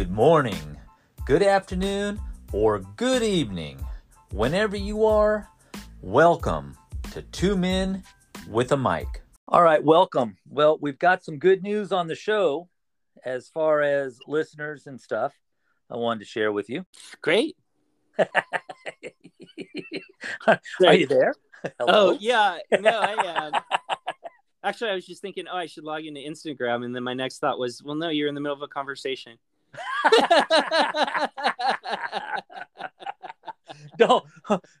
good morning, good afternoon, or good evening. Whenever you are, welcome to Two Men with a Mic. All right, welcome. Well, we've got some good news on the show as far as listeners and stuff I wanted to share with you. Great. Are you there? Oh yeah, no, I am. Actually, I was just thinking, oh, I should log into Instagram, and then my next thought was, well, no, you're in the middle of a conversation. don't,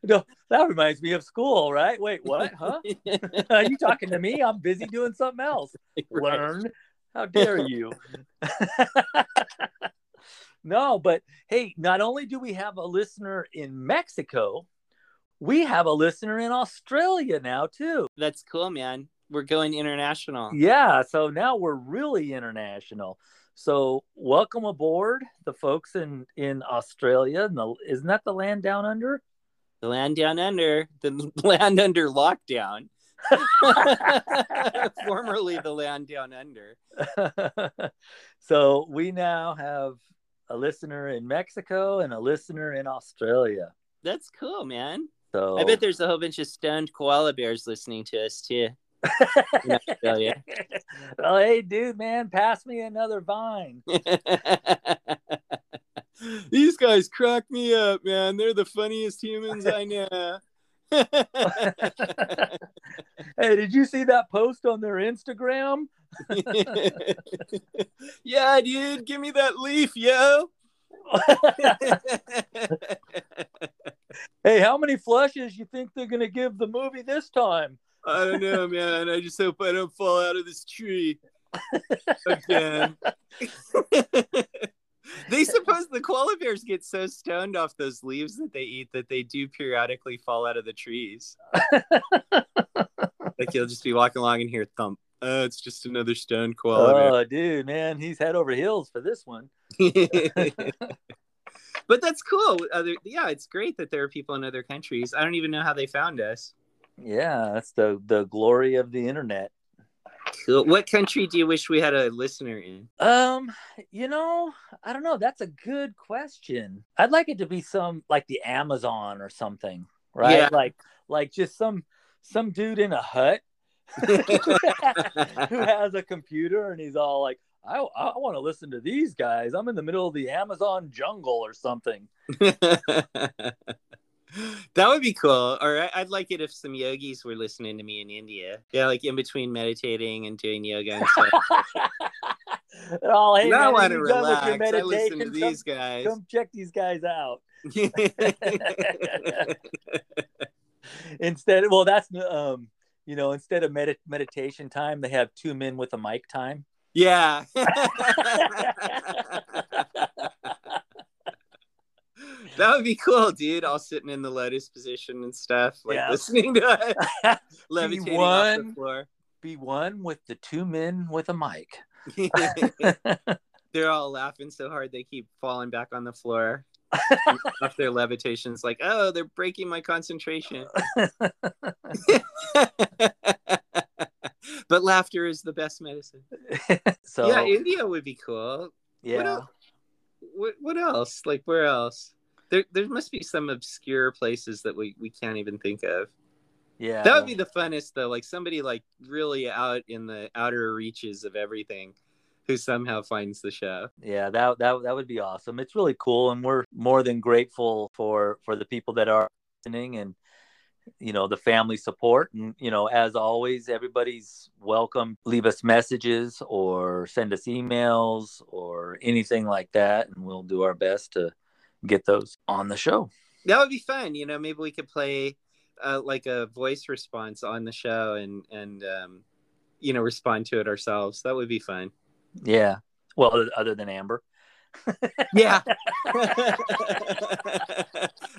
don't. That reminds me of school, right? Wait, what? Huh? Are you talking to me? I'm busy doing something else. Right. Learn. How dare you? no, but hey, not only do we have a listener in Mexico, we have a listener in Australia now too. That's cool, man. We're going international. Yeah, so now we're really international. So welcome aboard, the folks in in Australia. And the, isn't that the land down under? The land down under, the land under lockdown. Formerly the land down under. so we now have a listener in Mexico and a listener in Australia. That's cool, man. So I bet there's a whole bunch of stoned koala bears listening to us too. well, hey, dude, man, pass me another vine. These guys crack me up, man. They're the funniest humans I know. hey, did you see that post on their Instagram? yeah, dude, give me that leaf, yo. hey, how many flushes you think they're gonna give the movie this time? I don't know, man. I just hope I don't fall out of this tree again. they suppose the koala bears get so stoned off those leaves that they eat that they do periodically fall out of the trees. like you'll just be walking along and hear thump. Oh, it's just another stone koala bear. Oh, dude, man, he's head over heels for this one. but that's cool. Other, yeah, it's great that there are people in other countries. I don't even know how they found us. Yeah, that's the the glory of the internet. What country do you wish we had a listener in? Um, you know, I don't know. That's a good question. I'd like it to be some like the Amazon or something, right? Yeah. Like like just some some dude in a hut who has a computer and he's all like, I, I want to listen to these guys. I'm in the middle of the Amazon jungle or something. that would be cool. Or I'd like it if some yogis were listening to me in India. Yeah, like in between meditating and doing yoga and stuff. oh, hey, And I man, want to you done with relax. your I listen to meditation? these guys. come check these guys out. Instead, well, that's um, you know, instead of med- meditation time, they have two men with a mic time. yeah. That would be cool, dude. All sitting in the lotus position and stuff, like Yeah. listening to it, levitating off the floor. Be one with the two men with a mic. They're all laughing so hard they keep falling back on the floor. off their levitations, like, oh, they're breaking my concentration. but laughter is the best medicine. so yeah, India would be cool. What, yeah, el- what what else? Like where else? There there must be some obscure places that we, we can't even think of. yeah. That would be the funnest though. Like somebody like really out in the outer reaches of everything who somehow finds the show. yeah that that that would be awesome it's really cool and we're more than grateful for for the people that are listening and you know the family support and you know as always everybody's welcome leave us messages or send us emails or anything like that and we'll do our best to get those on the show That would be fun. You know, maybe we could play uh, like a voice response on the show and and um, you know respond to it ourselves. That would be fun. yeah well other than amber Yeah.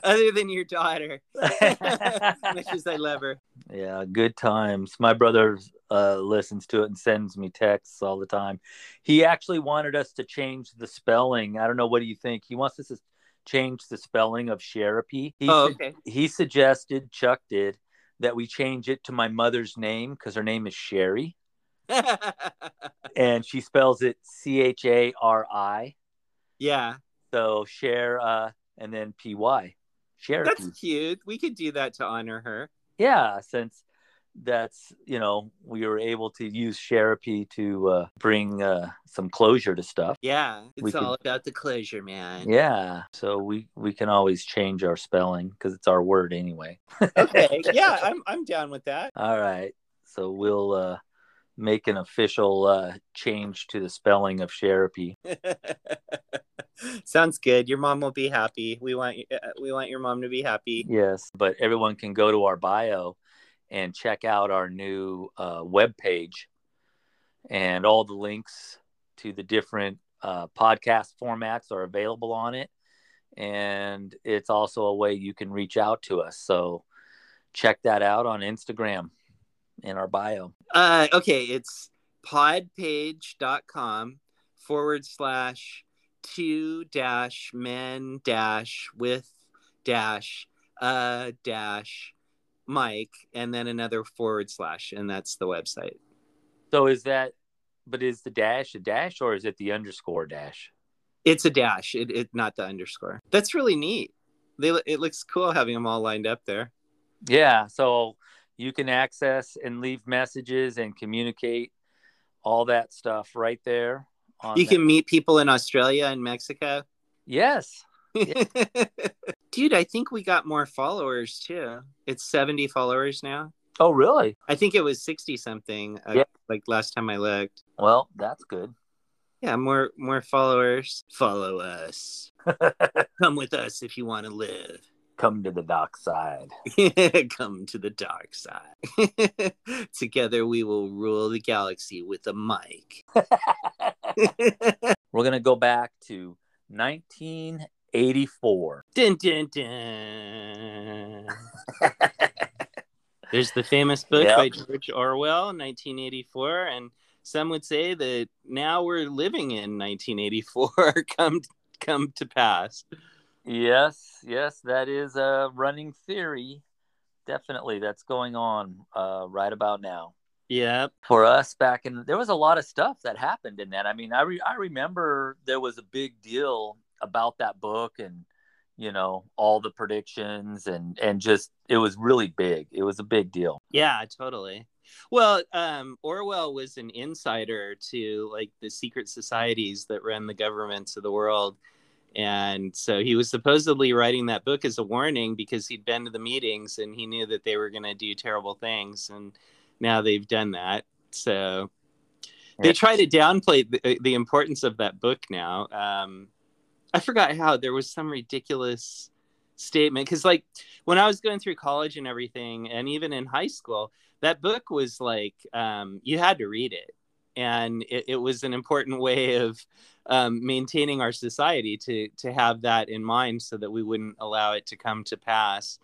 Other than your daughter, much as I love her. Yeah, good times. My brother uh, listens to it and sends me texts all the time. He actually wanted us to change the spelling. I don't know. What do you think? He wants us to change the spelling of Sherapy. He, Oh, okay. he suggested, Chuck did, that we change it to my mother's name because her name is Sherry and she spells it C H A R I. Yeah. So share uh, and then py share. That's cute. We could do that to honor her. Yeah, since that's you know we were able to use Sherapy to uh, bring uh, some closure to stuff. Yeah, We it's all could- about the closure, man. Yeah, so we we can always change our spelling because it's our word anyway. Okay. Yeah, I'm I'm down with that. All right, so we'll uh, make an official uh, change to the spelling of Sherapy. Sounds good. Your mom will be happy. We want uh, we want your mom to be happy. Yes, but everyone can go to our bio and check out our new uh, web page and all the links to the different uh, podcast formats are available on it. And it's also a way you can reach out to us. So check that out on Instagram in our bio. Uh, okay, it's podpage.com forward slash two dash men dash with dash uh dash mic and then another forward slash and that's the website. So is that, but is the dash a dash or is it the underscore dash? It's a dash, it, it not the underscore. That's really neat. They it looks cool having them all lined up there. Yeah, so you can access and leave messages and communicate all that stuff right there. On You that- can meet people in Australia and Mexico. yes, Dude, I think we got more followers too. It's 70 followers now. Oh, really? I think it was 60 something uh, Yeah. like last time I looked. Well, that's good. Yeah, more more followers. Follow us. Come with us if you want to live. Come to the dark side. Come to the dark side. Together we will rule the galaxy with a mic. We're gonna go back to 1984. dun, dun, dun. There's the famous book Yep. by George Orwell, 1984, and some would say that now we're living in 1984 come come to pass. Yes, yes, that is a running theory. Definitely, that's going on uh, right about now. Yeah. for us back in there was a lot of stuff that happened in that i mean i, re, I remember there was a big deal about that book and you know all the predictions and and just it was really big it was a big deal Yeah, totally. Well, um, Orwell was an insider to like the secret societies that run the governments of the world. And so he was supposedly writing that book as a warning because he'd been to the meetings and he knew that they were going to do terrible things. And now they've done that. So they try to downplay the, the importance of that book now. Um, I forgot how there was some ridiculous statement because, like, when I was going through college and everything, and even in high school, that book was like um, you had to read it, and it, it was an important way of um, maintaining our society to to have that in mind, so that we wouldn't allow it to come to pass.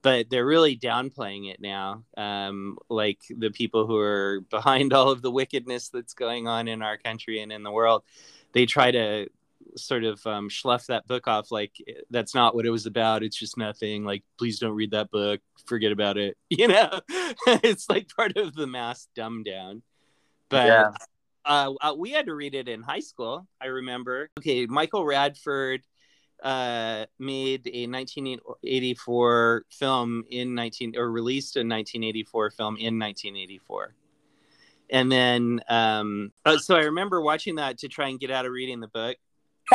But they're really downplaying it now, um, like the people who are behind all of the wickedness that's going on in our country and in the world. They try to sort of um, slough that book off like that's not what it was about it's just nothing like please don't read that book forget about it you know? It's like part of the mass dumb down but Yeah. uh, uh, we had to read it in high school i remember. Okay michael radford uh, made a 1984 film in 19 or released a 1984 film in 1984 and then um uh, so i remember watching that to try and get out of reading the book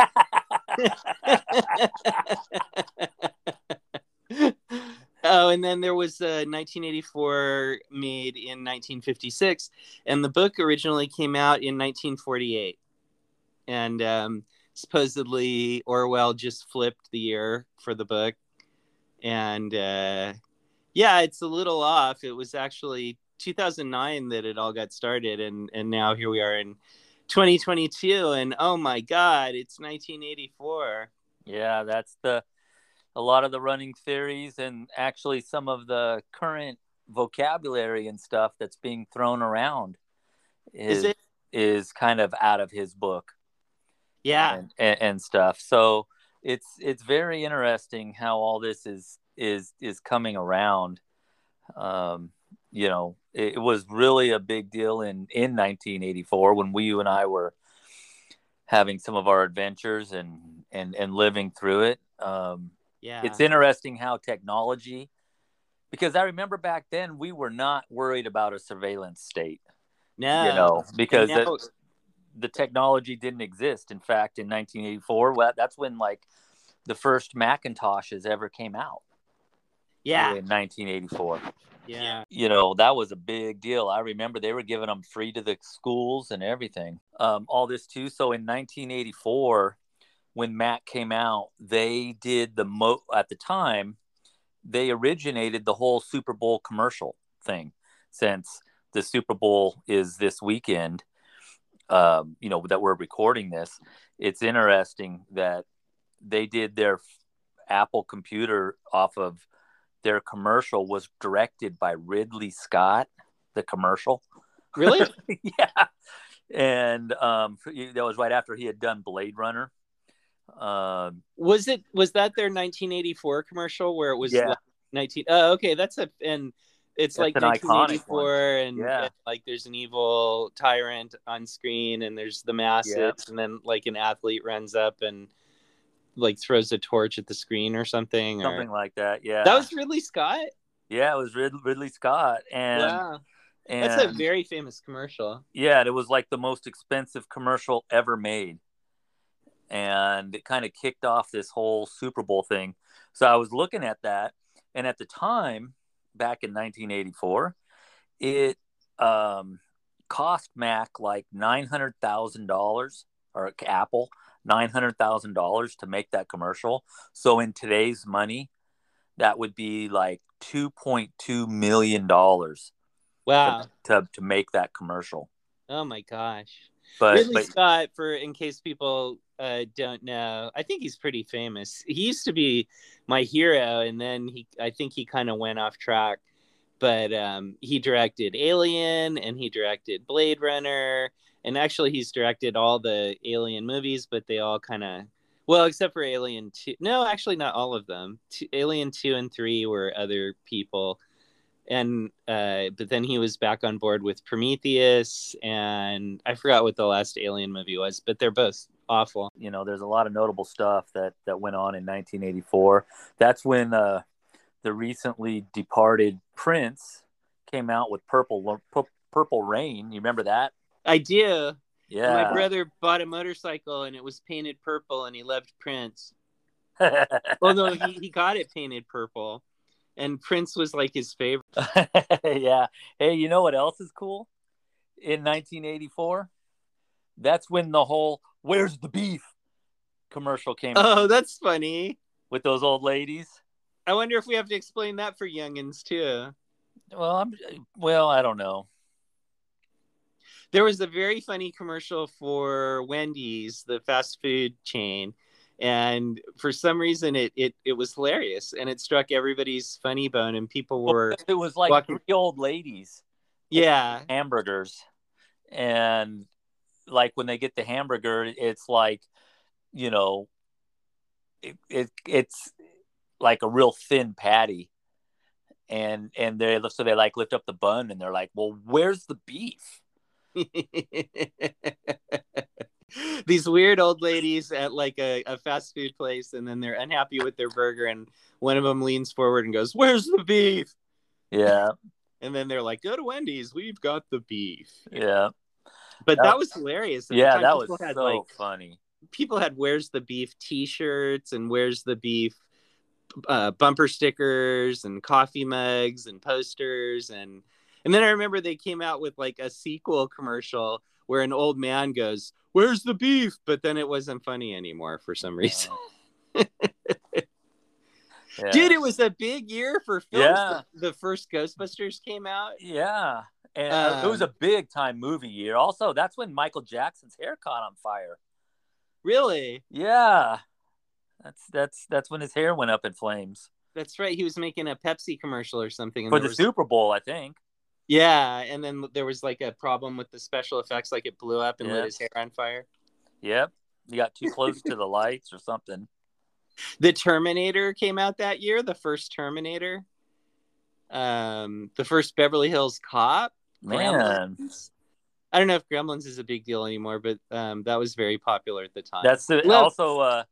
oh, and then there was uh, 1984 made in 1956, and the book originally came out in 1948. And um, supposedly Orwell just flipped the year for the book. And uh, yeah, it's a little off. It was actually 2009 that it all got started, and, and now here we are in 2022 and oh my god it's 1984 yeah that's the a lot of the running theories and actually some of the current vocabulary and stuff that's being thrown around is is it is kind of out of his book yeah and, and, and stuff. So it's it's very interesting how all this is is is coming around. Um, you know, it, was really a big deal in in 1984 when we you and I were having some of our adventures and and and living through it. Um, Yeah. It's interesting how technology, because I remember back then we were not worried about a surveillance state, no. you know, because And now- the, the technology didn't exist. In fact, in 1984, well, that's when like the first Macintoshes ever came out. yeah. in 1984. Yeah. You know, that was a big deal. I remember they were giving them free to the schools and everything. Um, all this too. So in 1984, when Mac came out, they did the mo at the time, they originated the whole Super Bowl commercial thing since the Super Bowl is this weekend. Um, you know, that we're recording this. It's interesting that they did their Apple computer off of their commercial was directed by Ridley Scott, the commercial. Really? yeah. And um, that was right after he had done Blade Runner. Um, was it was that their 1984 commercial where it was Yeah. like 19 oh okay that's a and it's That's like an iconic 1984 and, Yeah. and, like there's an evil tyrant on screen and there's the masses and then like an athlete runs up and like throws a torch at the screen or something or something like that. Yeah. that was ridley scott yeah, it was Rid- Ridley Scott. And, wow and that's a very famous commercial yeah, it was like the most expensive commercial ever made. And it kind of kicked off this whole Super Bowl thing. So I was looking at that. And at the time, back in 1984, it um, cost Mac like $900,000 or Apple $900,000 to make that commercial. So in today's money, that would be like $2.2 million to, wow to, to make that commercial. oh my gosh But, Ridley but Scott, for in case people uh, don't know, I think he's pretty famous. He used to be my hero, and then he, I think he kind of went off track. But um, he directed Alien, and he directed Blade Runner, and actually he's directed all the Alien movies, but they all kind of, well, except for Alien Two. No, actually not all of them. Alien Two and Three were other people and uh, but then he was back on board with Prometheus, and I forgot what the last Alien movie was, but they're both awful. you know, there's a lot of notable stuff that, that went on in 1984. That's when uh, the recently departed Prince came out with Purple Purple Rain. You remember that? I do. Yeah. My brother bought a motorcycle, and it was painted purple, and he loved Prince. Although he, he got it painted purple, and Prince was like his favorite. yeah. Hey, you know what else is cool? In 1984, that's when the whole "Where's the beef?" commercial came out Oh, that's funny. with those old ladies. I wonder if we have to explain that for youngins too. Well, I'm well. I don't know. There was a very funny commercial for Wendy's, the fast food chain, and for some reason it it it was hilarious and it struck everybody's funny bone and people were it was like walking- three old ladies yeah. hamburgers and like when they get the hamburger it's like you know it, it it's like a real thin patty and and they so they like lift up the bun and they're like well where's the beef these weird old ladies at like a, a fast food place and then they're unhappy with their burger and one of them leans forward and goes where's the beef? Yeah. And then they're like go to wendy's. We've got the beef. Yeah. But That- that was hilarious At yeah that was had, so like, funny. people had where's the beef t-shirts and where's the beef uh, bumper stickers and coffee mugs and posters and and then i remember they came out with like a sequel commercial where an old man goes where's the beef? But then it wasn't funny anymore for some reason. Yeah. dude it was a big year for films Yeah. the, the first ghostbusters came out. Yeah. And uh, it was Um, a big time movie year. Also that's when michael jackson's hair caught on fire. Really? Yeah. That's that's that's when his hair went up in flames. That's right. He was making a pepsi commercial or something for the was- super bowl i think Yeah, and then there was like a problem with the special effects, like it blew up and Yeah. lit his hair on fire. Yep. You got too close to the lights or something. The Terminator came out that year, the first Terminator. Um, the first Beverly Hills Cop. Man. Gremlins. I don't know if Gremlins is a big deal anymore, but um, that was very popular at the time. That's the, also uh,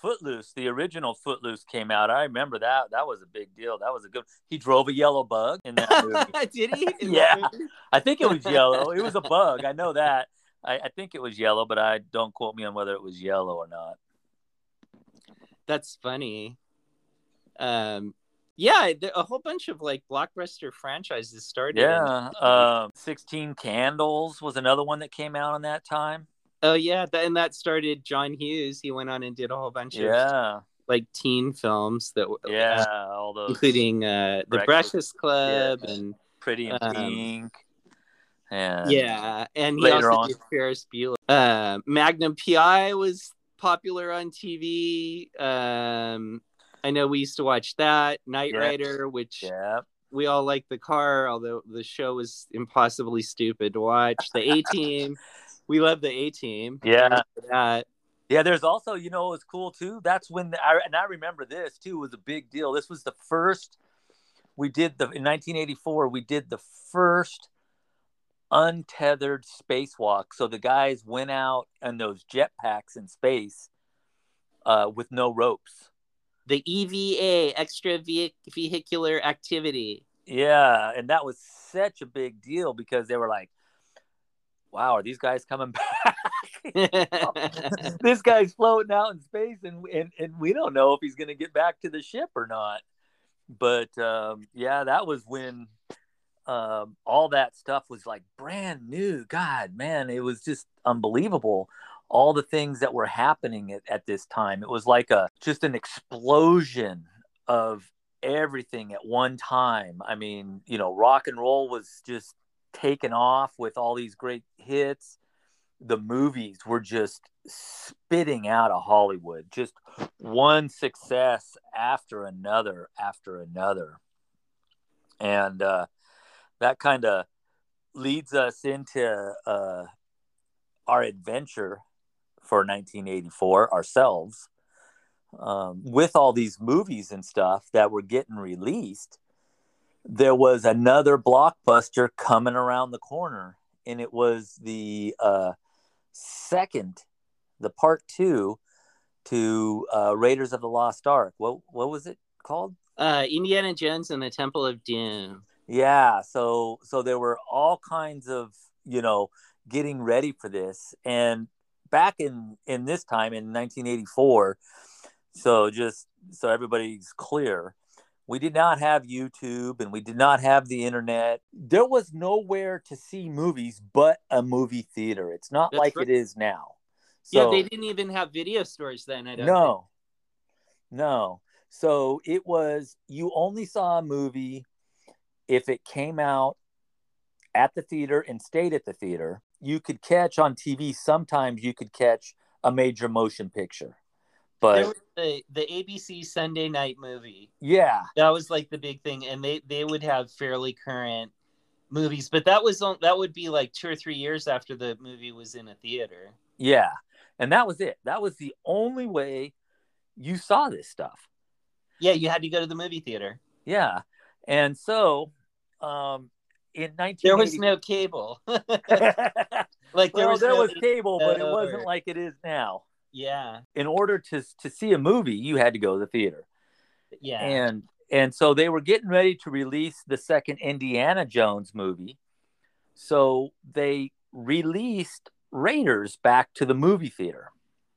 Footloose. The original Footloose came out. I remember that. That was a big deal. That was a good. He drove a yellow bug in that movie. Did he? Yeah. I think it was yellow. It was a bug. I know that. I, I think it was yellow, but I don't quote me on whether it was yellow or not. That's funny. Um, yeah, a whole bunch of like blockbuster franchises started. in- Yeah. Um, Sixteen Candles was another one that came out on that time. Oh yeah, that, and that started John Hughes. He went on and did a whole bunch of Yeah. like teen films that, were- Yeah. All those including uh, the Breakfast- Club Yeah. and Pretty in um, Pink. And yeah, and he also on- did Ferris Bueller. Uh, Magnum PI was popular on TV. Um, I know we used to watch that. Knight Yeah. Rider, which Yeah. we all like the car, although the show was impossibly stupid to watch. The A Team, we love the A Team. Yeah. that. Yeah, there's also, you know, it was cool too. That's when the, I and I remember this too was a big deal. This was the first we did the in 1984. We did the first untethered spacewalk. So the guys went out on those jetpacks in space uh, with no ropes. the EVA, extra ve- vehicular activity. Yeah, and that was such a big deal because they were like, "Wow, are these guys coming back?" this guy's floating out in space and and, and we don't know if he's going to get back to the ship or not. But um, yeah that was when um, all that stuff was like brand new. God man it was just unbelievable all the things that were happening at, at this time. It was like a just an explosion of everything at one time. I mean you know rock and roll was just taken off with all these great hits the movies were just spitting out of Hollywood, just one success after another after another. And uh, that kind of leads us into uh, our adventure for 1984 ourselves. Um, with all these movies and stuff that were getting released, there was another blockbuster coming around the corner, and it was the uh, second, the part two to uh, Raiders of the Lost Ark. What what was it called? Uh, Indiana Jones and the Temple of Doom. Yeah, so so there were all kinds of you know getting ready for this, and back in in this time in 1984. So just so everybody's clear, we did not have YouTube and we did not have the internet. There was nowhere to see movies but a movie theater. It's not That's like right. it is now. yeah, they didn't even have video stores then. I don't. no, no. So it was you only saw a movie if it came out at the theater and stayed at the theater. You could catch on TV. Sometimes you could catch a major motion picture, Think. But the the ABC Sunday night movie. yeah, That was like the big thing, and they they would have fairly current movies, but that was on that would be like two or three years after the movie was in a theater. yeah, and that was it. That was the only way you saw this stuff. Yeah, you had to go to the movie theater. Yeah, and so um, in 1980, There was no cable. like there well, was there no, was cable, but it wasn't like it is now. Yeah in order to to see a movie, you had to go to the theater. yeah And and so they were getting ready to release the second Indiana Jones movie. So they released Raiders back to the movie theater.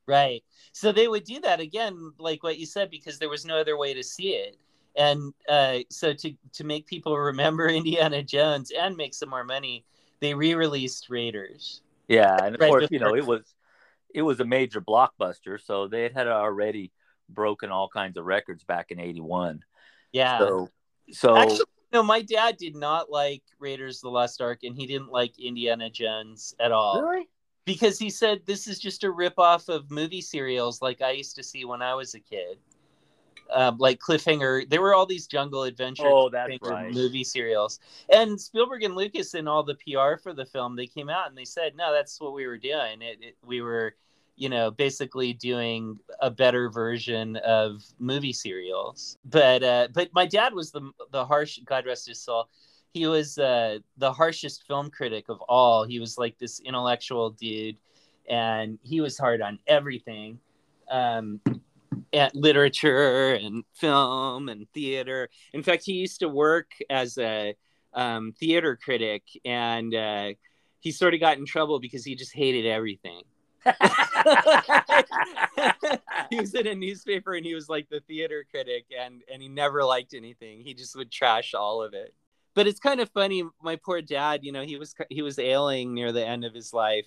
right. So they would do that again, like what you said, because there was no other way to see it. And uh, so to to make people remember Indiana Jones and make some more money, they re-released Raiders. Yeah, and of Right course, you know, it was it was a major blockbuster, so they had already broken all kinds of records back in 81. Yeah. So so Actually, no, my dad did not like Raiders of the Lost Ark, and he didn't like Indiana Jones at all. really? Because he said this is just a ripoff of movie serials like I used to see when I was a kid. Um, like Cliffhanger, there were all these Jungle Adventure Oh, right. movie serials. And Spielberg and Lucas in all the PR for the film, they came out and they said, no, that's what we were doing. It, it, we were, you know, basically doing a better version of movie serials. But uh, but my dad was the the harsh, God rest his soul. he was uh, the harshest film critic of all. He was like this intellectual dude, and he was hard on everything, um, at literature and film and theater. In fact, he used to work as a um, theater critic, and uh, he sort of got in trouble because he just hated everything. he was in a newspaper and he was like the theater critic and and he never liked anything he just would trash all of it but it's kind of funny my poor dad you know he was he was ailing near the end of his life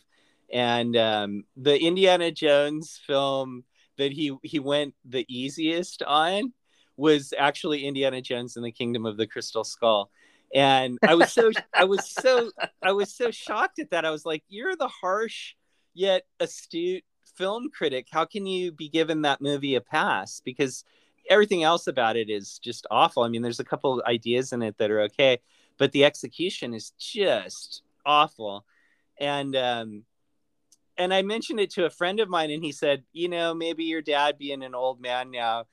and um, the indiana jones film that he he went the easiest on was actually indiana jones and the kingdom of the crystal skull. And i was so i was so i was so shocked at that. I was like you're the harsh yet astute film critic. How can you be given that movie a pass? Because everything else about it is just awful. I mean there's a couple ideas in it that are okay but the execution is just awful. And um and i mentioned it to a friend of mine and he said you know maybe your dad being an old man now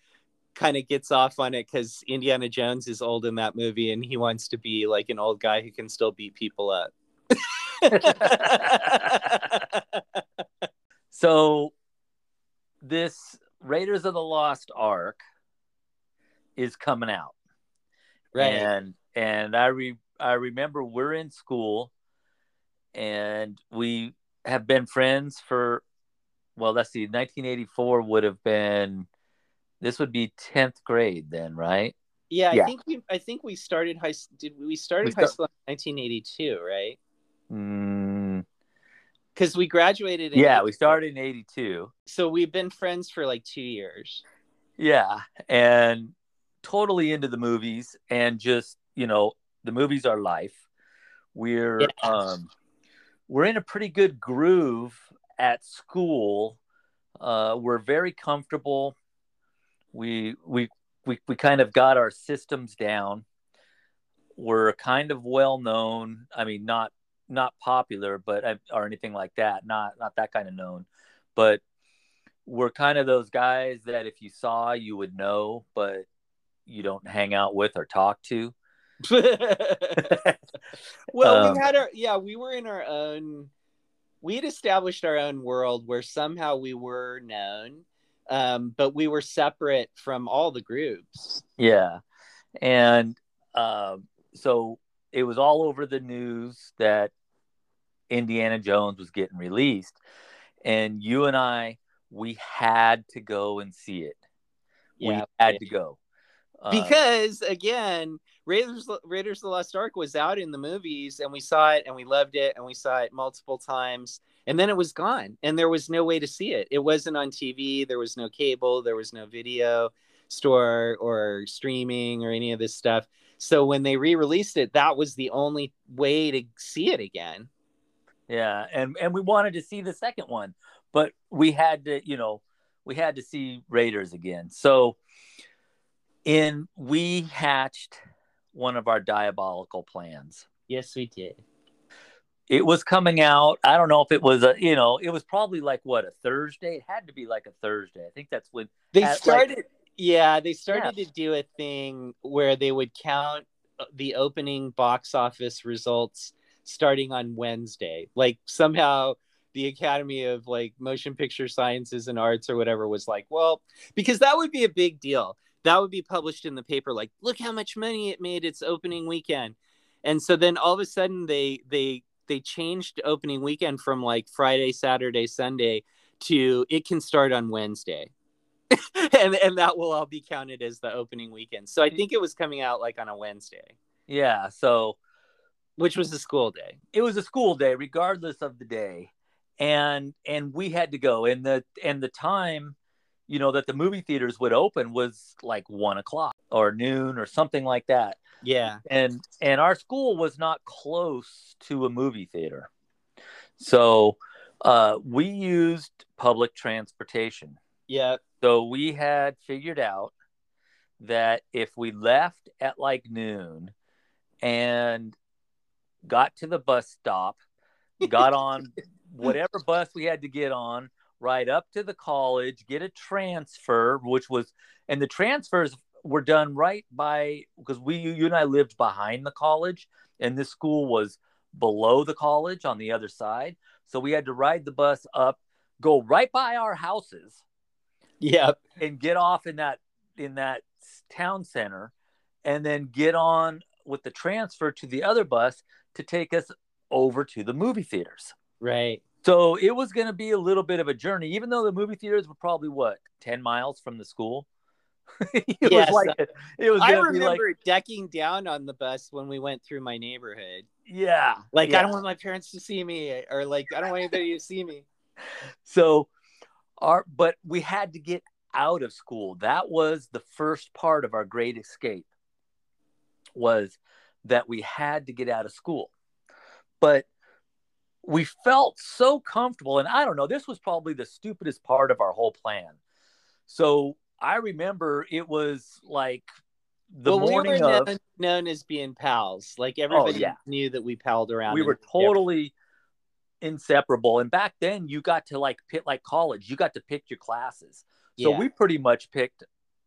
kind of gets off on it because indiana jones is old in that movie and he wants to be like an old guy who can still beat people up so this Raiders of the Lost Ark is coming out. right And and I re I remember we're in school and we have been friends for well, let's see, 1984 would have been this would be 10th grade then, right? yeah, Yeah. i think we i think we started high s- did we started We high start- school in 1982 right Mm, because we graduated in yeah, we started in 82. so we've been friends for like two years Yeah, and totally into the movies and just, you know, the movies are life. We're Yeah. um we're in a pretty good groove at school. Uh we're very comfortable. We we we we kind of got our systems down. We're kind of well known. I mean, not not popular, but uh, or anything like that. Not not that kind of known, but we're kind of those guys that if you saw, you would know, but you don't hang out with or talk to. well, Um, we had our yeah, we were in our own. We had established our own world where somehow we were known, um, but we were separate from all the groups. Yeah, and um, so it was all over the news that Indiana Jones was getting released, and you and I, we had to go and see it. we Yeah, had to go Uh, because again, Raiders Raiders of the Lost Ark was out in the movies, and we saw it, and we loved it, and we saw it multiple times, and then it was gone, and there was no way to see it. It wasn't on TV. There was no cable. There was no video store or streaming or any of this stuff. So when they re-released it, that was the only way to see it again. yeah, and and we wanted to see the second one, but we had to, you know, we had to see Raiders again. So, in we hatched one of our diabolical plans. Yes, we did. it was coming out. I don't know if it was a, you know, it was probably like what a Thursday. It had to be like a Thursday. I think that's when They At, like- started, yeah, they started to do a thing where they would count uh, the opening box office results starting on Wednesday. Like somehow the Academy of like Motion Picture Sciences and Arts or whatever was like, well, because that would be a big deal. That would be published in the paper. Like, look how much money it made its opening weekend. And so then all of a sudden they they they changed opening weekend from like Friday, Saturday, Sunday to it can start on Wednesday. and and that will all be counted as the opening weekend. So I mm. think it was coming out like on a Wednesday, yeah. So which was a school day. it was a school day, regardless of the day, and and we had to go. And the and the time, you know, that the movie theaters would open was like one o'clock or noon or something like that. Yeah. and and our school was not close to a movie theater so uh, we used public transportation Yeah. so we had figured out that if we left at like noon and got to the bus stop got on whatever bus we had to get on right up to the college get a transfer which was and the transfers were done right by because we you and I lived behind the college and this school was below the college on the other side. So we had to ride the bus up, go right by our houses, Yep. and get off in that in that town center, and then get on with the transfer to the other bus to take us over to the movie theaters. Right. So it was going to be a little bit of a journey, even though the movie theaters were probably what ten miles from the school. it Yes. was like it was. I be like, remember decking down on the bus when we went through my neighborhood. yeah, Like, yeah. I don't want my parents to see me, or like, I don't want anybody to see me. So our but we had to get out of school. That was the first part of our great escape was that we had to get out of school. But we felt so comfortable and I don't know, this was probably the stupidest part of our whole plan. So I remember it was like the well, morning we were of known, known as being pals. Like oh, everybody yeah. knew that we palled around. we were totally inseparable and back then you got to like pick like college you got to pick your classes so Yeah. we pretty much picked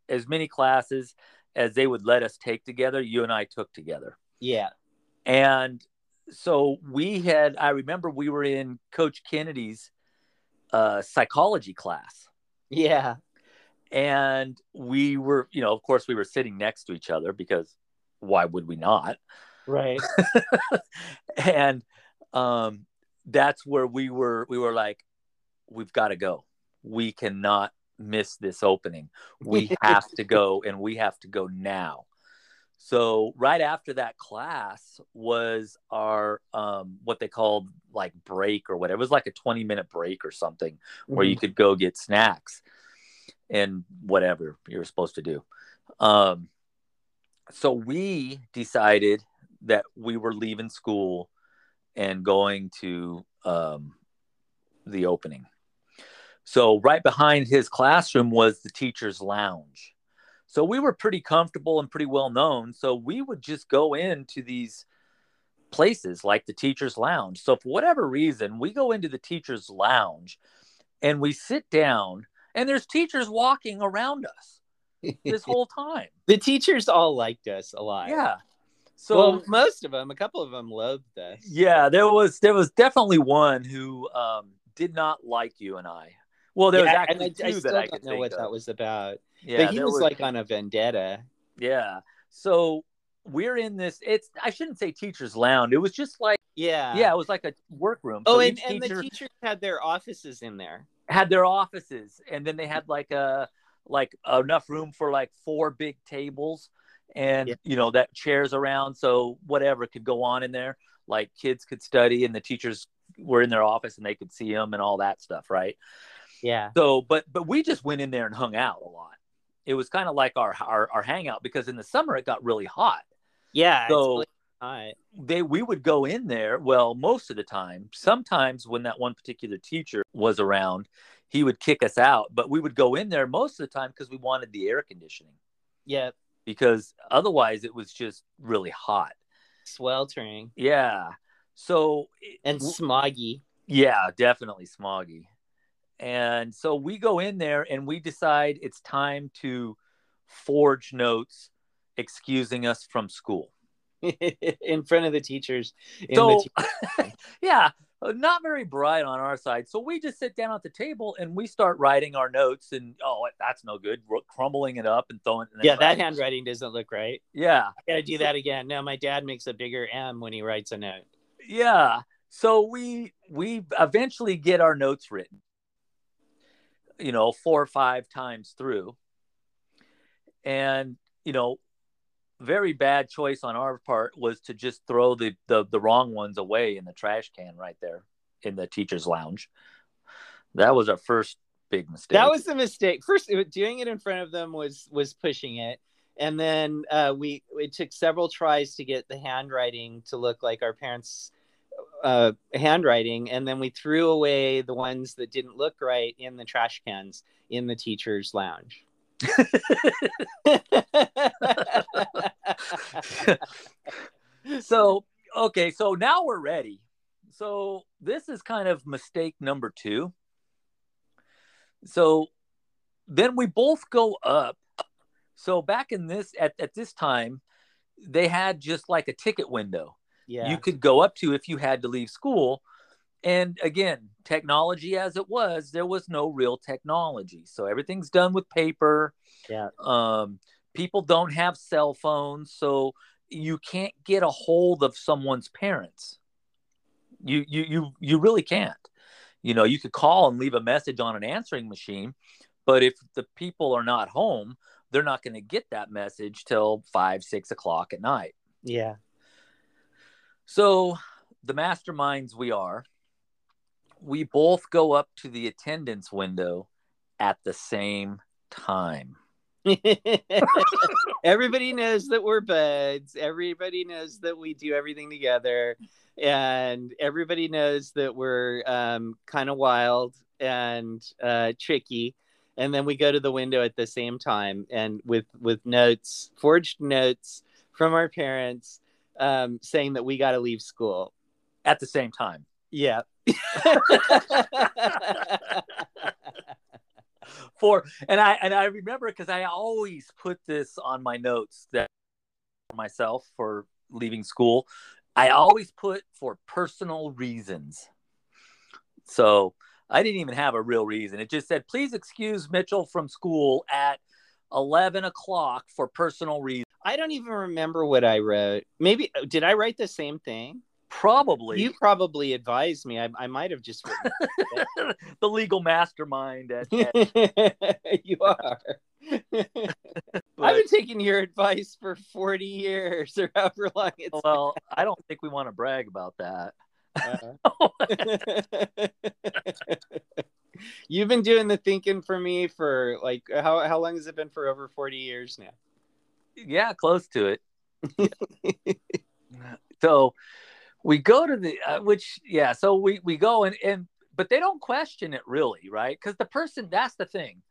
as many classes as they would let us take together you and i took together yeah. and so we had i remember we were in coach kennedy's uh, psychology class. Yeah. and we were you know of course we were sitting next to each other because why would we not? Right. and um, that's where we were we were like we've got to go. We cannot miss this opening. We have to go and we have to go now so right after that class was our um, what they called like break or whatever it was like a 20 minute break or something where you could go get snacks and whatever you were supposed to do. Um, so we decided that we were leaving school and going to um, the opening. So right behind his classroom was the teacher's lounge. So we were pretty comfortable and pretty well known. So we would just go into these places like the teacher's lounge. So for whatever reason, we go into the teacher's lounge and we sit down and there's teachers walking around us this whole time. the teachers all liked us a lot. Yeah. So well, most of them, a couple of them loathed us. yeah, there was there was definitely one who um, did not like you and I. Well, there Yeah, was actually I, I two still that I could know think what of. that was about. Yeah, but he there was, like on a vendetta. yeah. So we're in this. It's I shouldn't say teachers' lounge. It was just like Yeah. yeah, it was like a workroom. Oh, So and, and the teachers had their offices in there. had their offices, and then they had like a like enough room for like four big tables, and Yeah. you know that chairs around, so whatever could go on in there. Like kids could study, and the teachers were in their office, and they could see them and all that stuff, right? Yeah. So, but but we just went in there and hung out a lot. It was kind of like our, our our hangout because in the summer it got really hot. Yeah. So- really hot. They we would go in there. Well, most of the time. Sometimes when that one particular teacher was around, he would kick us out. But we would go in there most of the time because we wanted the air conditioning. Yeah. Because otherwise it was just really hot. Sweltering Yeah. So and smoggy. Yeah, definitely smoggy. And so we go in there and we decide it's time to forge notes excusing us from school. in front of the teachers. In So, the te- yeah, not very bright on our side. So we just sit down at the table and we start writing our notes and oh, that's no good. We're crumbling it up and throwing it. yeah, that writing. handwriting doesn't look right. Yeah, I gotta do that again. No, my dad makes a bigger M when he writes a note. yeah. So we we eventually get our notes written. You know, four or five times through. And, you know, very bad choice on our part was to just throw the the, the wrong ones away in the trash can right there in the teacher's lounge. That was our first big mistake. That was the mistake. First, doing it in front of them was was pushing it, and then uh, we it took several tries to get the handwriting to look like our parents' uh, handwriting, and then we threw away the ones that didn't look right in the trash cans in the teachers' lounge. so okay so now we're ready. So this is kind of mistake number two. So then we both go up. So back in this at, at this time they had just like a ticket window Yeah. you could go up to if you had to leave school. And again, technology as it was, there was no real technology. So everything's done with paper. Yeah. Um, people don't have cell phones, so you can't get a hold of someone's parents. You you you you really can't. You know, you could call and leave a message on an answering machine, but if the people are not home, they're not going to get that message till five, six o'clock at night. Yeah. So, the masterminds we are, we both go up to the attendance window at the same time. Everybody knows that we're buds. Everybody knows that we do everything together. And everybody knows that we're um, kind of wild and uh, tricky. And then we go to the window at the same time and with, with notes, forged notes from our parents um, saying that we got to leave school. At the same time. Yeah. For and I and I remember because I always put this on my notes that myself for leaving school. I always put for personal reasons. So I didn't even have a real reason. It just said, please excuse Mitchell from school at 11 o'clock for personal reasons. I don't even remember what I wrote. Maybe did I write the same thing? Probably You probably advised me. I, I might have just written. the legal mastermind. At, at- you are. I've been taking your advice for 40 years or however long it's well, I don't think we want to brag about that. uh, You've been doing the thinking for me for like how how long has it been for over 40 years now? Yeah, close to it. so we go to the uh, which yeah, so we we go and and but they don't question it really, right? Because the person that's the thing.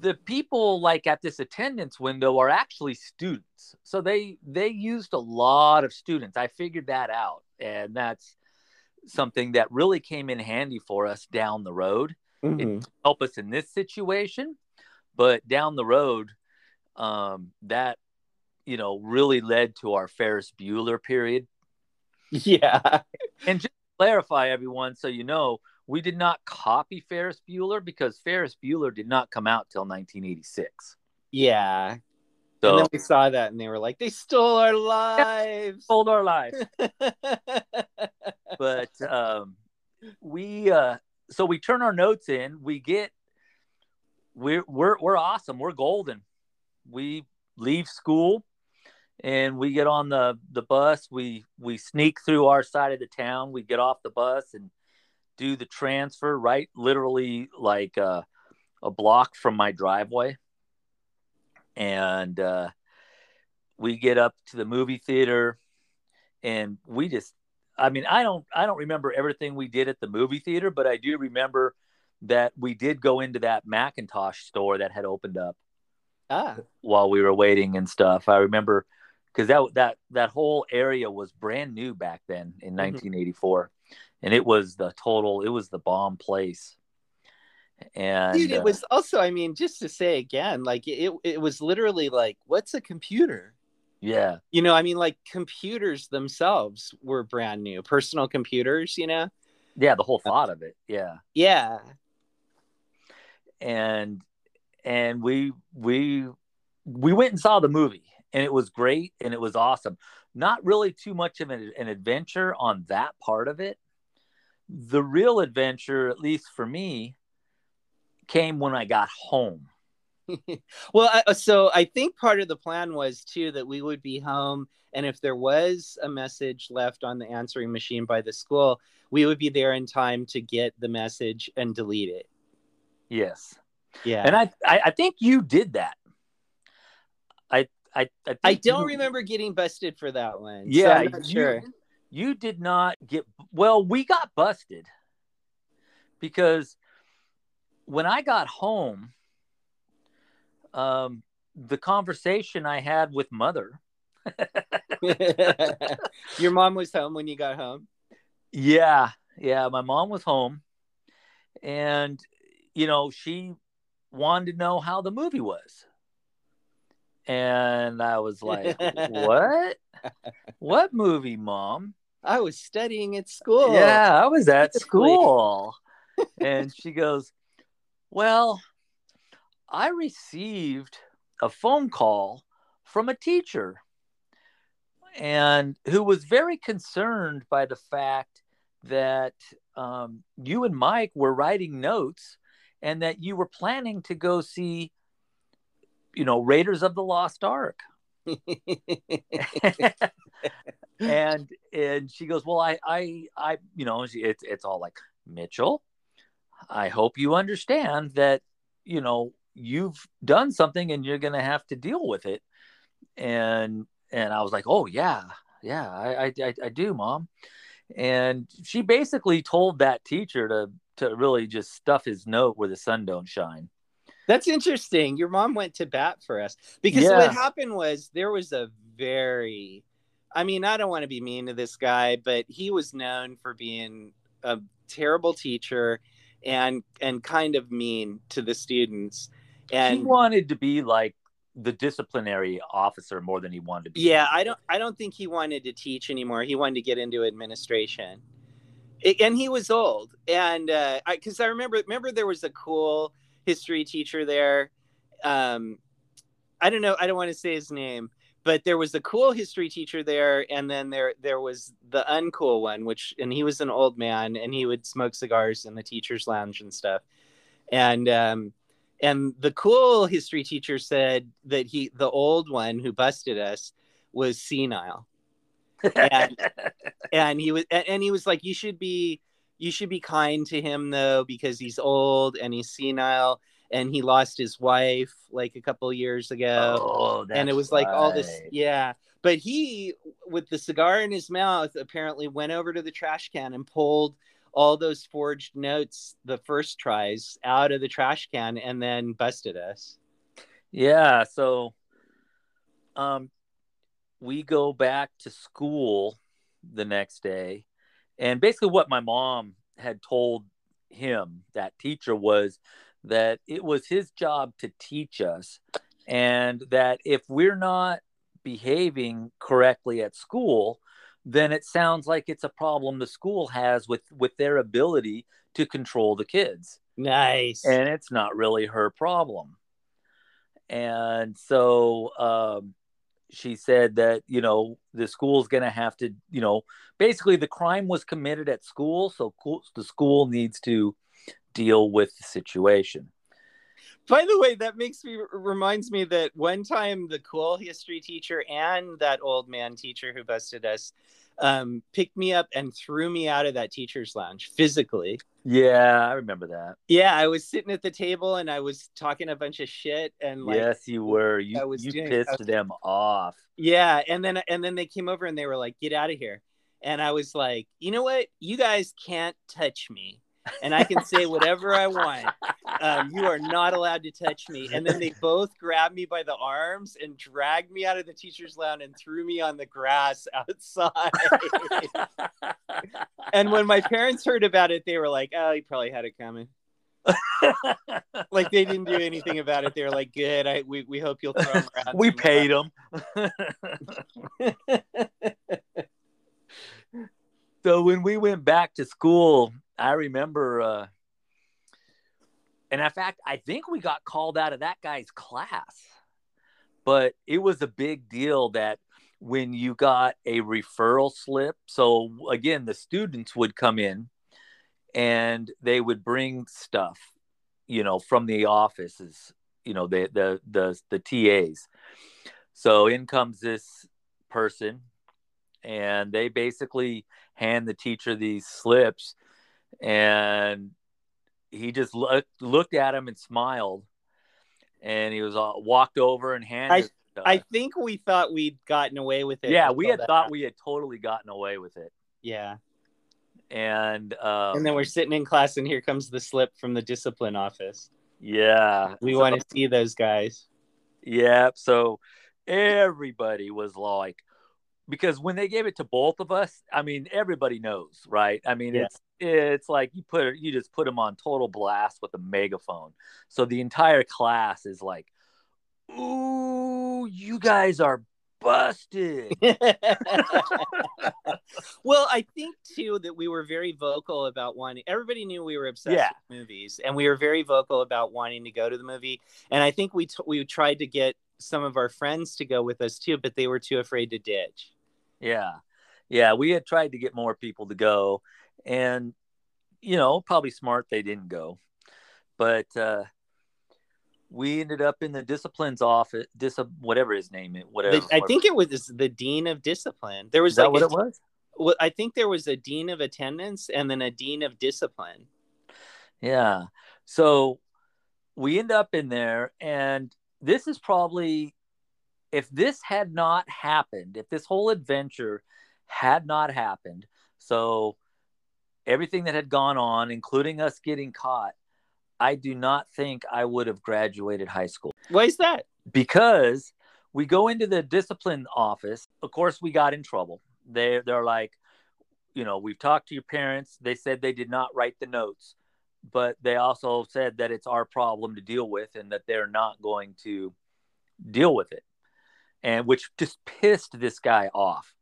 The people like at this attendance window are actually students, so they they used a lot of students. I figured that out, and that's something that really came in handy for us down the road. Mhm. help us in this situation but down the road um that you know really led to our ferris bueller period Yeah. and just to clarify everyone so you know we did not copy ferris bueller because ferris bueller did not come out till 1986 Yeah. and so then we saw that and they were like, they stole our lives. stole our lives but um we uh so we turn our notes in we get we're we're we're awesome we're golden we leave school and we get on the the bus. We we sneak through our side of the town. We get off the bus and do the transfer right literally like uh, a block from my driveway. And uh we get up to the movie theater and we just i mean i don't i don't remember everything we did at the movie theater but i do remember that we did go into that macintosh store that had opened up ah. while we were waiting and stuff i remember because that that that whole area was brand new back then in Mhm. 1984 and it was the total it was the bomb place and Dude, it uh, was also, I mean, just to say again, like it, it was literally like, what's a computer? yeah You know, I mean, like computers themselves were brand new, personal computers, you know? yeah the whole thought of it yeah Yeah. and and we we we went and saw the movie and it was great and it was awesome. Not really too much of an, an adventure on that part of it. The real adventure at least for me came when i got home. Well, so I think part of the plan was too that we would be home, and if there was a message left on the answering machine by the school, we would be there in time to get the message and delete it. yes Yeah. and I, I i think you did that i i i, think I don't you- remember getting busted for that one. so Yeah, I'm not you, sure. you did not get well, we got busted because when I got home, um, the conversation I had with mother, Your mom was home when you got home. yeah, yeah, my mom was home, and you know she wanted to know how the movie was, and I was like, what? what movie, mom? I was studying at school. Yeah, I was at school. and she goes, Well, I received a phone call from a teacher and who was very concerned by the fact that um, you and Mike were writing notes and that you were planning to go see, you know, Raiders of the Lost Ark. and and she goes, well, I I I you know, it's it's all like Mitchell. I hope you understand that you know you've done something and you're gonna have to deal with it. And and I was like, oh yeah, yeah, I I, I do, mom. And she basically told that teacher to to really just stuff his note where the sun don't shine. That's interesting. Your mom went to bat for us because Yeah. what happened was there was a very, I mean, I don't want to be mean to this guy, but he was known for being a terrible teacher and and kind of mean to the students. he And wanted to be like the disciplinary officer more than he wanted to be. yeah, I don't I don't think he wanted to teach anymore. He wanted to get into administration. And he was old and uh I cuz I remember remember there was a cool history teacher there um I don't know I don't want to say his name but there was a cool history teacher there and then there there was the uncool one which and he was an old man and he would smoke cigars in the teachers lounge and stuff. And um and the cool history teacher said that he the old one who busted us was senile and and he was and he was like you should be you should be kind to him though because he's old and he's senile and he lost his wife like a couple years ago. Oh, and it was like all this yeah. But he with the cigar in his mouth apparently went over to the trash can and pulled all those forged notes the first tries out of the trash can and then busted us. Yeah, so um we go back to school the next day and basically what my mom had told him that teacher was that it was his job to teach us and that if we're not behaving correctly at school then it sounds like it's a problem the school has with with their ability to control the kids nice and it's not really her problem. And so um, she said that you know the school's going to have to you know basically the crime was committed at school, so the school needs to deal with the situation. By the way, that makes me reminds me that one time the cool history teacher and that old man teacher who busted us um, picked me up and threw me out of that teacher's lounge physically. Yeah, I remember that. Yeah, I was sitting at the table and I was talking a bunch of shit and like yes, you were. You I was you doing- pissed was- them off. yeah, and then and then they came over and they were like, "Get out of here." And I was like, "You know what? You guys can't touch me." And I can say whatever I want. um, you are not allowed to touch me. And then they both grabbed me by the arms and dragged me out of the teacher's lounge and threw me on the grass outside. and when my parents heard about it, they were like, oh, he probably had it coming. Like they didn't do anything about it. They were like, good. I, we, we hope you'll throw him around. we paid them. so when we went back to school, I remember, uh, and in fact, I think we got called out of that guy's class. But it was a big deal that when you got a referral slip, so again, the students would come in and they would bring stuff, you know, from the offices, you know, the the the the TAs. So in comes this person, and they basically hand the teacher these slips, and he just looked looked at him and smiled, and he was all, walked over and handed. to I think we thought we'd gotten away with it. yeah, we had thought happened. we had totally gotten away with it, Yeah. and uh, And then we're sitting in class, and here comes the slip from the discipline office. yeah, We so- want to see those guys. Yeah, so everybody was like, because when they gave it to both of us, I mean, everybody knows, right? I mean, Yeah. it's it's like you put you just put them on total blast with a megaphone, so the entire class is like, "Ooh, you guys are busted. well, I think too that we were very vocal about wanting. Everybody knew we were obsessed Yeah. with movies, and we were very vocal about wanting to go to the movie. And I think we t- we tried to get some of our friends to go with us too, but they were too afraid to ditch. Yeah. Yeah. We had tried to get more people to go. And, you know, probably smart they didn't go. But uh, we ended up in the disciplines office, dis- whatever his name is, whatever. The- I think it was the dean of discipline. There was Is that like what a- it was? well, I think there was a dean of attendance and then a dean of discipline. Yeah. So we end up in there, and this is probably, if this had not happened, if this whole adventure had not happened, so everything that had gone on, including us getting caught, I do not think I would have graduated high school Why is that? because we go into the discipline office. Of course, we got in trouble. They they're like, you know, we've talked to your parents. They said they did not write the notes, but they also said that it's our problem to deal with and that they're not going to deal with it. And which just pissed this guy off.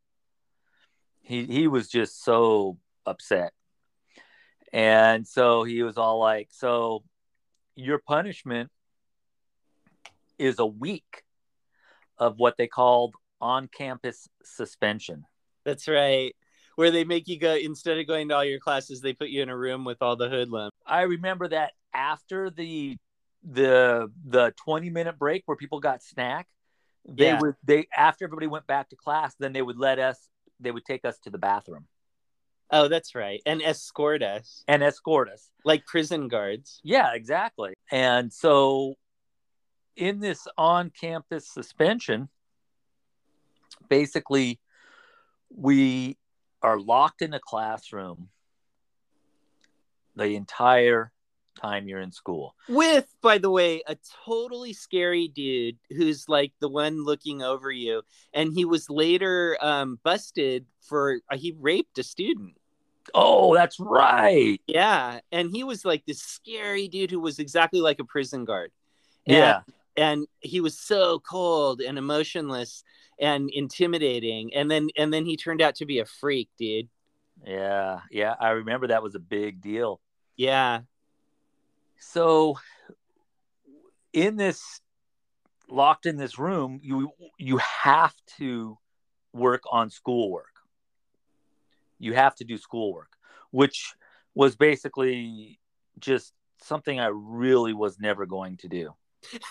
He he was just so upset. And so he was all like, so your punishment is a week of what they called on campus suspension. That's right. Where they make you go instead of going to all your classes, they put you in a room with all the hoodlums. I remember that after the the the 20 minute break where people got snack, they Yeah. would they after everybody went back to class, then they would let us they would take us to the bathroom Oh, that's right. And escort us and escort us. like prison guards. Yeah, exactly. And so in this on campus suspension, basically we are locked in a classroom the entire time you're in school. With, by the way, a totally scary dude who's like the one looking over you. And he was later um, busted for, uh, he raped a student. Oh, that's right. Yeah. And he was like this scary dude who was exactly like a prison guard. And- Yeah. and he was so cold and emotionless and intimidating and then and then he turned out to be a freak dude Yeah. Yeah. I remember that was a big deal. yeah So in this locked in this room, you you have to work on schoolwork. You have to do schoolwork, which was basically just something I really was never going to do.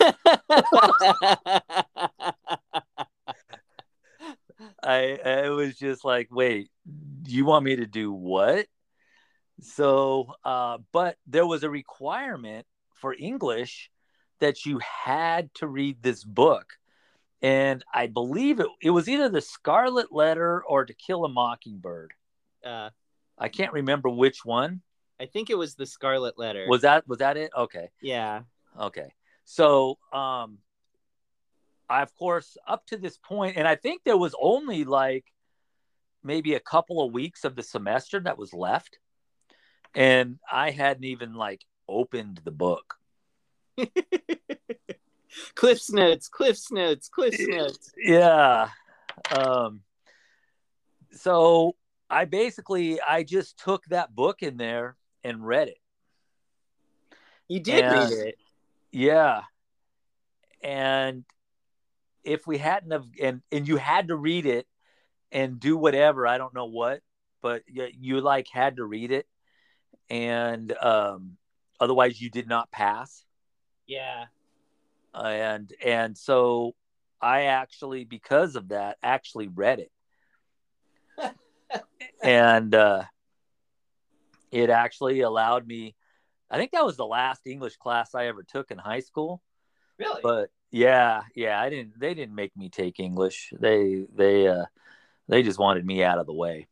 I I was just like, wait, you want me to do what? So, uh, but there was a requirement for English that you had to read this book. And I believe it, it was either the Scarlet Letter or To Kill a Mockingbird. Uh, I can't remember which one. i think it was the scarlet letter Was that was that it? Okay. yeah Okay. So, um, I, of course, up to this point, and I think there was only like maybe a couple of weeks of the semester that was left. And I hadn't even like opened the book. cliff's notes cliff's notes cliff's notes Yeah. Um, so I basically, I just took that book in there and read it. you did Yeah. read it Yeah. And if we hadn't have and and you had to read it and do whatever, I don't know what, but you, you like had to read it and um otherwise you did not pass. yeah And and so I actually because of that actually read it. and uh it actually allowed me I think that was the last English class I ever took in high school. really? But yeah yeah i didn't they didn't make me take english. They they uh they just wanted me out of the way.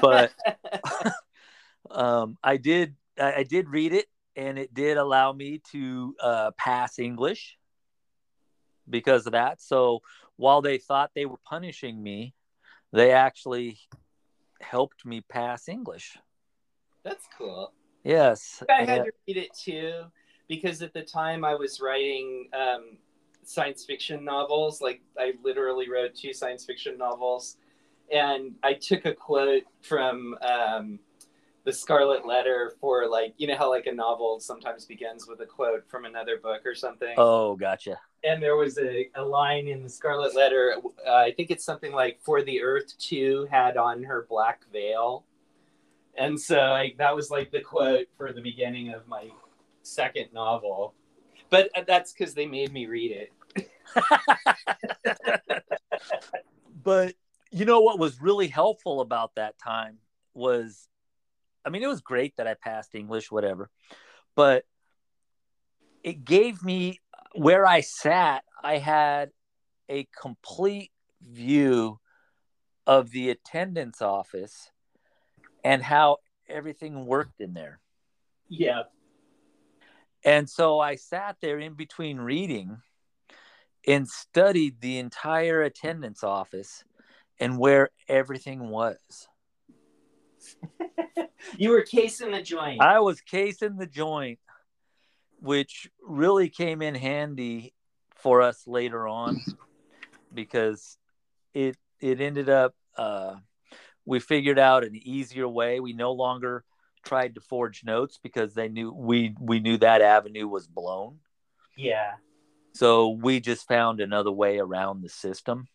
But- um i did i, I did read it and it did allow me to uh pass english because of that. So while they thought they were punishing me they actually helped me pass english that's cool yes I had Yeah. to read it too because at the time I was writing um, science fiction novels. Like I literally wrote two science fiction novels, and I took a quote from um, the Scarlet Letter for like you know how like a novel sometimes begins with a quote from another book or something. Oh, gotcha. And there was a, a line in the Scarlet Letter. Uh, I think it's something like "For the Earth too had on her black veil," and so like that was like the quote for the beginning of my second novel. But uh, that's because they made me read it. but you know what was really helpful about that time was I mean, it was great that I passed English, whatever, but it gave me where I sat, I had a complete view of the attendance office and how everything worked in there. Yeah. And so I sat there in between reading and studied the entire attendance office and where everything was. you were casing the joint. I was casing the joint, which really came in handy for us later on because it it ended up uh, we figured out an easier way. We no longer tried to forge notes because they knew we we knew that avenue was blown. Yeah. So we just found another way around the system.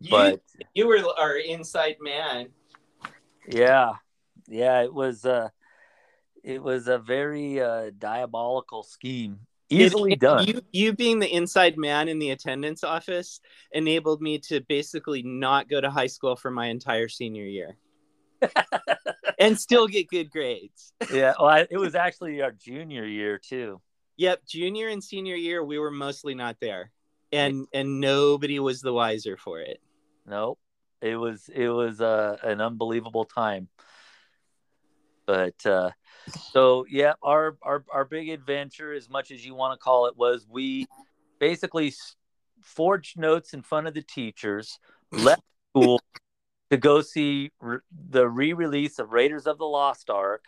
You, but you were our inside man. Yeah, yeah, it was uh it was a very uh, diabolical scheme. Easily it, done. You, you being the inside man in the attendance office enabled me to basically not go to high school for my entire senior year. and still get good grades. yeah, well, I, it was actually our junior year too. Yep, junior and senior year we were mostly not there, and and nobody was the wiser for it. Nope it was it was uh, an unbelievable time. But uh, so yeah, our our our big adventure, as much as you want to call it, was we basically forged notes in front of the teachers, left school to go see re- the re-release of Raiders of the Lost Ark,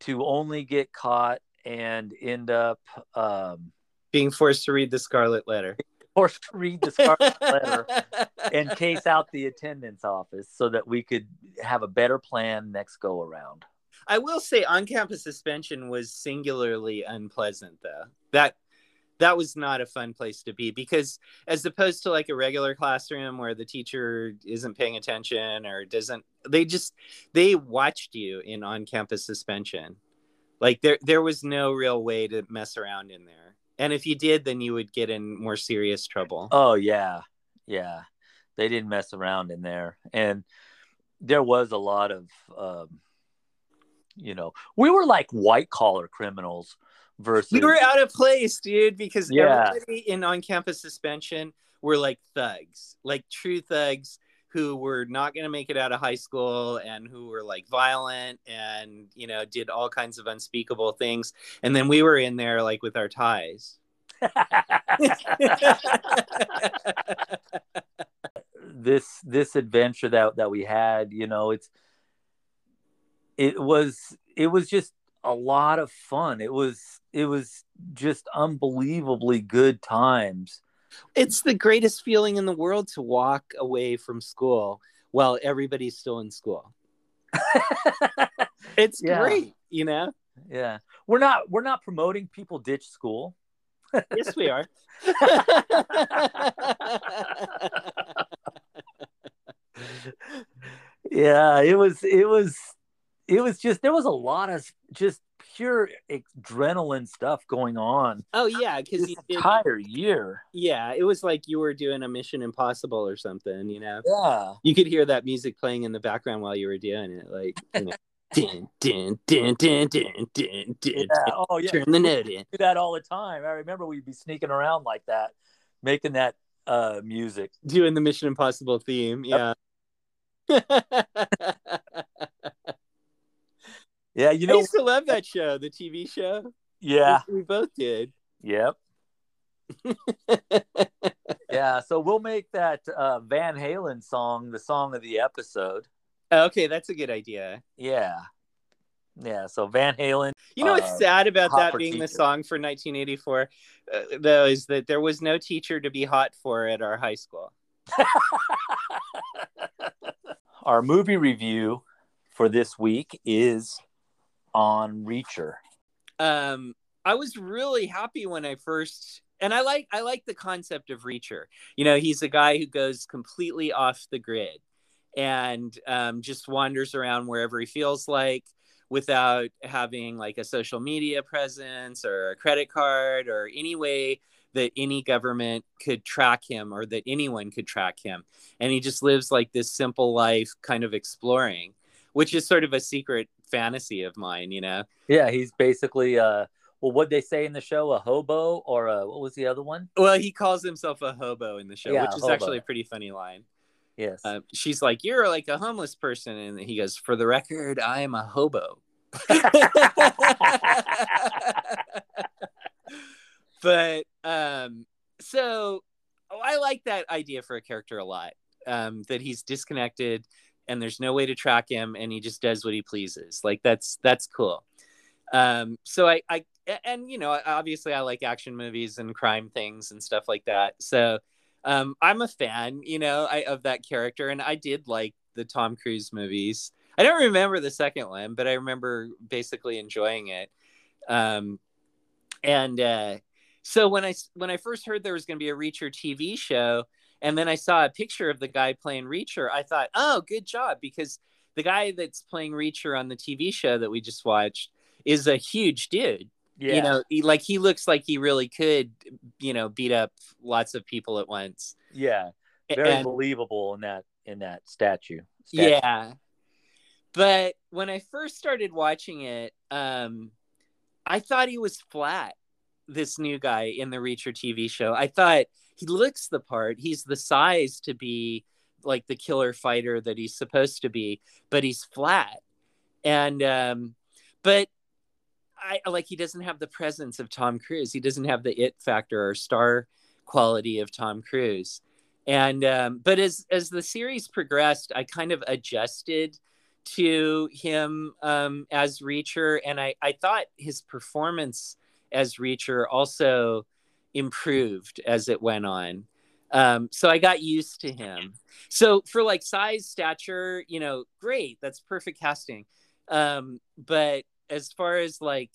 to only get caught and end up um, being forced to read the Scarlet Letter forced to read the Scarlet Letter and case out the attendance office so that we could have a better plan next go around. I will say on campus suspension was singularly unpleasant though. That that was not a fun place to be because as opposed to like a regular classroom where the teacher isn't paying attention or doesn't they just they watched you in on campus suspension. Like there there was no real way to mess around in there. And if you did, then you would get in more serious trouble. Oh yeah, yeah. They didn't mess around in there, and there was a lot of, um, you know, we were like white collar criminals versus. We were out of place, dude, because yeah. everybody in on campus suspension were like thugs, like true thugs who were not going to make it out of high school and who were like violent and you know did all kinds of unspeakable things and then we were in there like with our ties this this adventure that that we had you know it's it was it was just a lot of fun it was it was just unbelievably good times it's the greatest feeling in the world to walk away from school while everybody's still in school. it's yeah. great, you know? Yeah. We're not we're not promoting people ditch school. yes, we are. yeah, it was it was it was just there was a lot of just pure adrenaline stuff going on. Oh yeah, because the entire year. Yeah, it was like you were doing a Mission Impossible or something. You know. Yeah. You could hear that music playing in the background while you were doing it, like. You know. Din, din, din, din, din, din, din, yeah. Oh yeah, turn the note in. Do that all the time. I remember we'd be sneaking around like that, making that uh music, doing the Mission Impossible theme. Yeah. Yep. Yeah, you know, I used to love that show, the TV show. Yeah, we both did. Yep. yeah, so we'll make that uh, Van Halen song the song of the episode. Okay, that's a good idea. Yeah. Yeah, so Van Halen. You know what's uh, sad about that being the song for 1984, uh, though, is that there was no teacher to be hot for at our high school. Our movie review for this week is on Reacher. um i was really happy when i first and i like i like the concept of reacher you know he's a guy who goes completely off the grid and um, just wanders around wherever he feels like without having like a social media presence or a credit card or any way that any government could track him or that anyone could track him and he just lives like this simple life kind of exploring which is sort of a secret fantasy of mine you know Yeah, he's basically uh well what they say in the show, a hobo or a what was the other one? Well, he calls himself a hobo in the show, Yeah, which is hobo. actually a pretty funny line. Yes. Uh, she's like, "You're like a homeless person," and he goes, "For the record, I am a hobo." but um, so oh, I like that idea for a character a lot. Um, that he's disconnected and there's no way to track him, and he just does what he pleases. Like that's that's cool. Um, so I, I and you know obviously I like action movies and crime things and stuff like that. So um, I'm a fan, you know, I, of that character, and I did like the Tom Cruise movies. I don't remember the second one, but I remember basically enjoying it. Um, and uh, so when I when I first heard there was going to be a Reacher TV show, and then I saw a picture of the guy playing Reacher, I thought, oh, good job, because the guy that's playing Reacher on the TV show that we just watched is a huge dude. yeah. You know, he, like he looks like he really could, you know, beat up lots of people at once. yeah. Very And- believable in that in that statue. statue. yeah but when i first started watching it um i thought he was flat this new guy in the reacher tv show. I thought he looks the part. He's the size to be like the killer fighter that he's supposed to be but he's flat. And um but i like he doesn't have the presence of tom cruise. He doesn't have the it factor or star quality of tom cruise. And um, but as as the series progressed i kind of adjusted to him um, as reacher and I, I thought his performance as reacher also improved as it went on um, so i got used to him so for like size stature you know great that's perfect casting um, but as far as like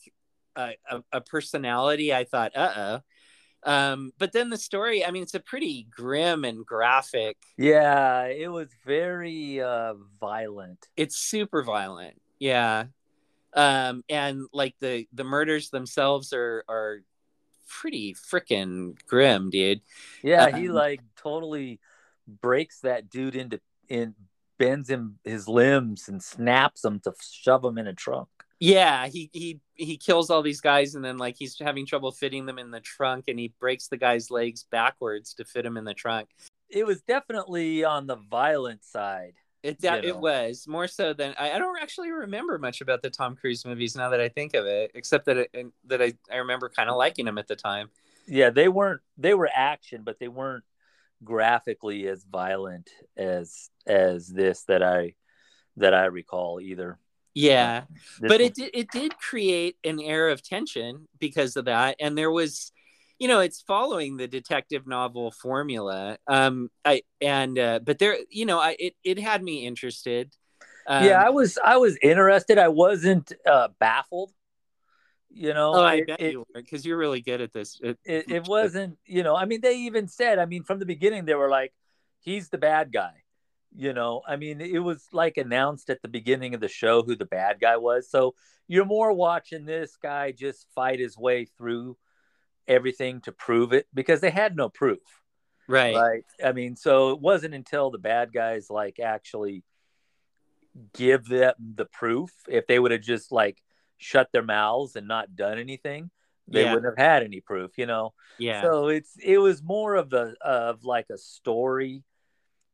a, a, a personality i thought uh-oh um, but then the story, I mean, it's a pretty grim and graphic. Yeah, it was very uh violent. It's super violent. Yeah. Um, and like the the murders themselves are are pretty freaking grim, dude. Yeah, he Um, like totally breaks that dude into in bends him his limbs and snaps him to shove him in a trunk. Yeah, he he he kills all these guys and then like he's having trouble fitting them in the trunk and he breaks the guy's legs backwards to fit him in the trunk. It was definitely on the violent side. It that You it was more so than I, I don't actually remember much about the Tom Cruise movies now that I think of it, except that it, that I, I remember kind of liking them at the time. Yeah, they weren't they were action, but they weren't graphically as violent as as this that I that I recall either. Yeah, This but was- it did it did create an air of tension because of that, and there was, you know, it's following the detective novel formula. Um, I and uh, but there, you know, I it it had me interested. Um, yeah, I was I was interested. I wasn't uh, baffled. You know, oh, I it, bet it, you were because you're really good at this. It- it, it wasn't. You know, I mean, they even said. I mean, from the beginning, they were like, "He's the bad guy." You know, I mean, it was like announced at the beginning of the show who the bad guy was. So you're more watching this guy just fight his way through everything to prove it because they had no proof. right. Right. I mean, so it wasn't until the bad guys like actually give them the proof. If they would have just like shut their mouths and not done anything, they Yeah. wouldn't have had any proof, you know. Yeah. So it's it was more of a of like a story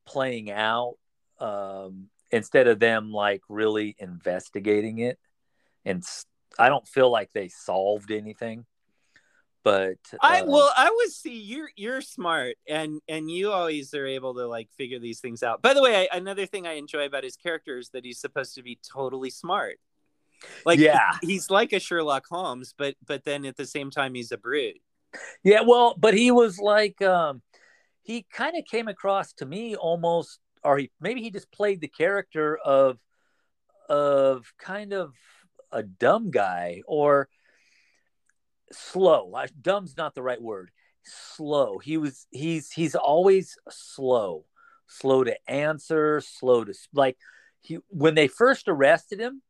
playing out um instead of them like really investigating it and I don't feel like they solved anything. But I uh, well, I was see you're you're smart and and you always are able to like figure these things out. By the way, I, another thing I enjoy about his character is that he's supposed to be totally smart. Like Yeah. he's like a Sherlock Holmes, but but then at the same time he's a brute. Yeah, well, but he was like um he kind of came across to me almost or he maybe he just played the character of of kind of a dumb guy or slow. Dumb's not the right word. Slow. He was he's he's always slow. Slow to answer, slow to like he when they first arrested him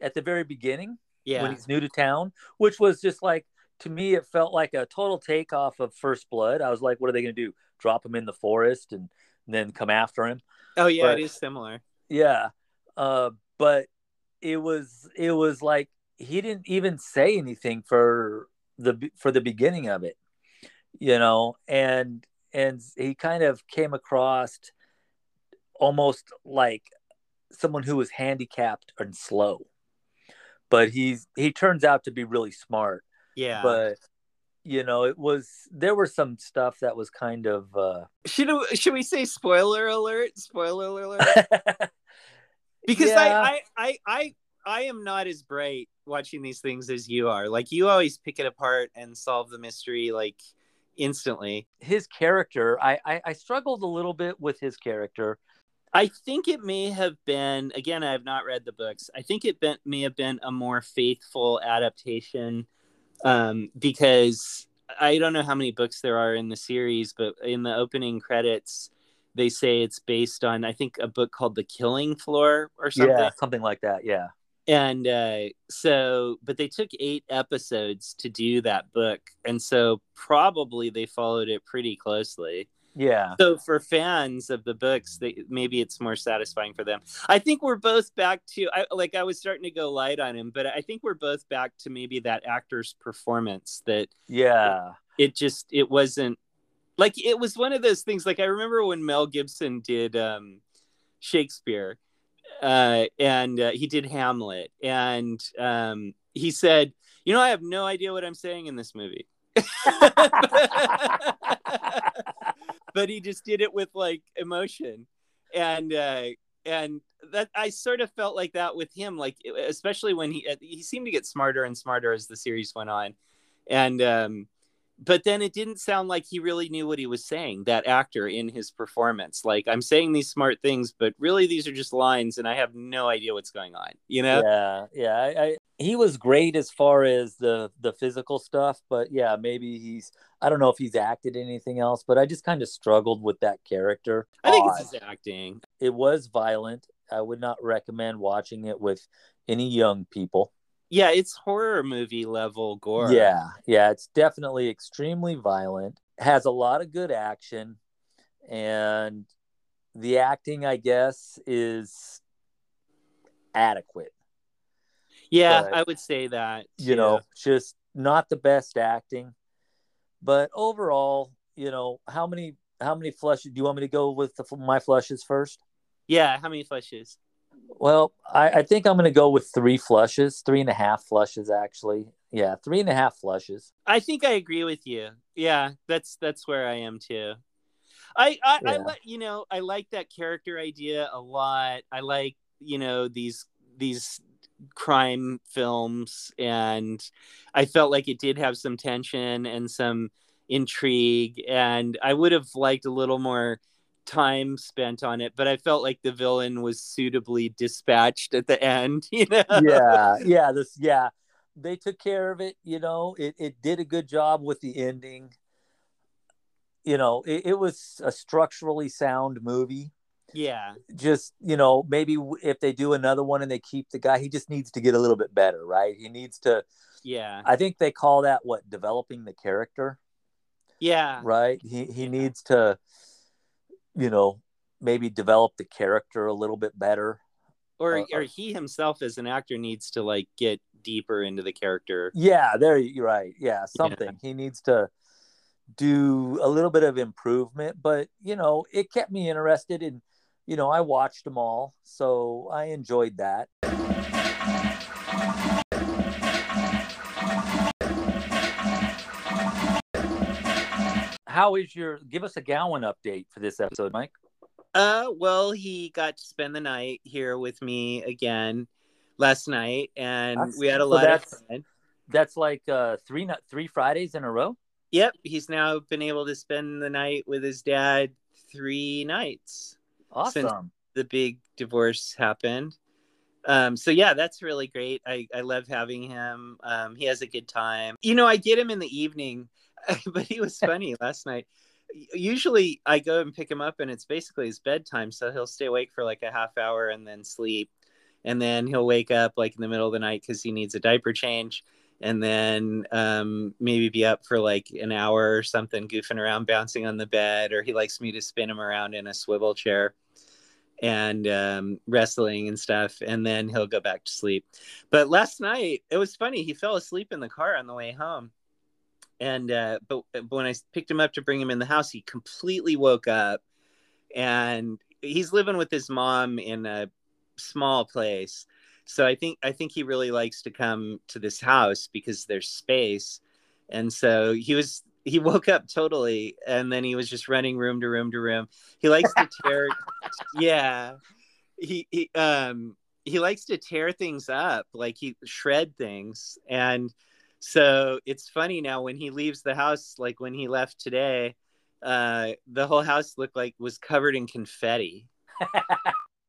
at the very beginning, Yeah. when he's new to town, which was just like to me, it felt like a total takeoff of First Blood. I was like, what are they going to do? Drop him in the forest and, and then come after him? oh yeah, but- it is similar. Yeah, uh, but it was it was like he didn't even say anything for the for the beginning of it, you know, and and he kind of came across almost like someone who was handicapped and slow but he's he turns out to be really smart Yeah. but you know it was there was some stuff that was kind of uh should should we say spoiler alert? Spoiler alert. because Yeah. I, I I I I am not as bright watching these things as you are. Like you always pick it apart and solve the mystery like instantly. his character I, I i struggled a little bit with his character I think it may have been again. I have not read the books. I think it been, may have been a more faithful adaptation um, because I don't know how many books there are in the series, but in the opening credits, they say it's based on I think a book called The Killing Floor or something. yeah something like that yeah and uh, so but they took eight episodes to do that book and so probably they followed it pretty closely. Yeah. So for fans of the books they maybe it's more satisfying for them. I think we're both back to I, like i was starting to go light on him but i think we're both back to maybe that actor's performance that yeah. it just it wasn't like it was one of those things like i remember when mel gibson did um shakespeare uh and uh, he did hamlet. And um he said you know i have no idea what i'm saying in this movie. But he just did it with like emotion. And uh and that i sort of felt like that with him like especially when he he seemed to get smarter and smarter as the series went on. And um but then it didn't sound like he really knew what he was saying that actor in his performance. Like i'm saying these smart things but really these are just lines and i have no idea what's going on you know? Yeah yeah I, I he was great as far as the the physical stuff but yeah maybe he's i don't know if he's acted anything else but i just kind of struggled with that character i think Odd. it's his acting. It was violent. I would not recommend watching it with any young people yeah it's horror movie level gore. Yeah yeah it's definitely extremely violent has a lot of good action and the acting i guess is adequate. Yeah But, i would say that you know just not the best acting. But overall you know how many how many flushes do you want me to go with the, my flushes first? Yeah how many flushes well I, I think i'm going to go with three flushes three and a half flushes actually yeah three and a half flushes I think I agree with you. Yeah, that's that's where I am too. I I, I Yeah. like you know I like that character idea a lot. I like you know these these crime films, and I felt like it did have some tension and some intrigue, and I would have liked a little more time spent on it but i felt like the villain was suitably dispatched at the end you know? Yeah yeah this yeah. They took care of it you know? It, it did a good job with the ending. You know it, it was a structurally sound movie. Yeah. Just you know maybe if they do another one and they keep the guy he just needs to get a little bit better right? He needs to yeah. I think they call that what developing the character? Yeah. Right? He he Yeah. needs to you know maybe develop the character a little bit better. Or Uh, or he himself as an actor needs to like get deeper into the character. Yeah there you're right. Yeah something. He needs to do a little bit of improvement but you know it kept me interested and you know i watched them all so i enjoyed that how is your give us a gowan update for this episode mike uh well he got to spend the night here with me again last night, and That's- we had a so lot of that's- fun. That's like uh, three three Fridays in a row. Yep, he's now been able to spend the night with his dad three nights. Awesome. The big divorce happened. Um, so yeah, that's really great. I, I love having him. Um, he has a good time. You know, I get him in the evening, but he was funny last night. Usually I go and pick him up and it's basically his bedtime. So he'll stay awake for like a half hour and then sleep. And then he'll wake up like in the middle of the night because he needs a diaper change. And then um, maybe be up for like an hour or something, goofing around, bouncing on the bed, or he likes me to spin him around in a swivel chair and um, wrestling and stuff, and then he'll go back to sleep. But last night it was funny. He fell asleep in the car on the way home, and uh, but, but when I picked him up to bring him in the house, he completely woke up, and he's living with his mom in a small place. So I think I think he really likes to come to this house because there's space, and so he was he woke up totally, and then he was just running room to room to room. He likes to tear yeah. He, he um he likes to tear things up. Like he shred things. And so it's funny now when he leaves the house like when he left today uh the whole house looked like was covered in confetti.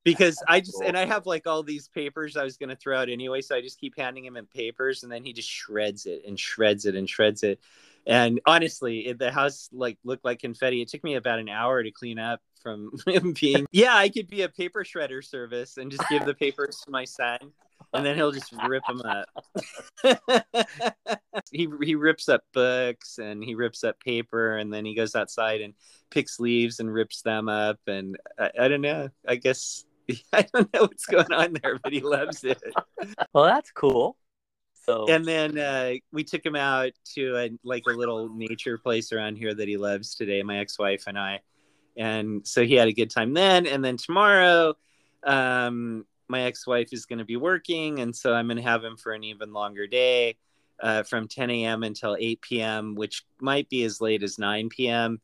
Because i just cool. and i have like all these papers i was going to throw out anyway so i just keep handing him in papers and then he just shreds it and shreds it and shreds it. And honestly it, the house like looked like confetti. It took me about an hour to clean up from him being yeah i could be a paper shredder service and just give the papers to my son and then he'll just rip them up. He, he rips up books and he rips up paper and then he goes outside and picks leaves and rips them up and i, I don't know. I guess i don't know what's going on there but he loves it. Well, that's cool. So and then uh, we took him out to a like a little nature place around here that he loves today my ex-wife and i. And so he had a good time then. And then tomorrow um, my ex-wife is going to be working and so i'm going to have him for an even longer day uh, from 10 a.m until 8 p.m which might be as late as 9 p.m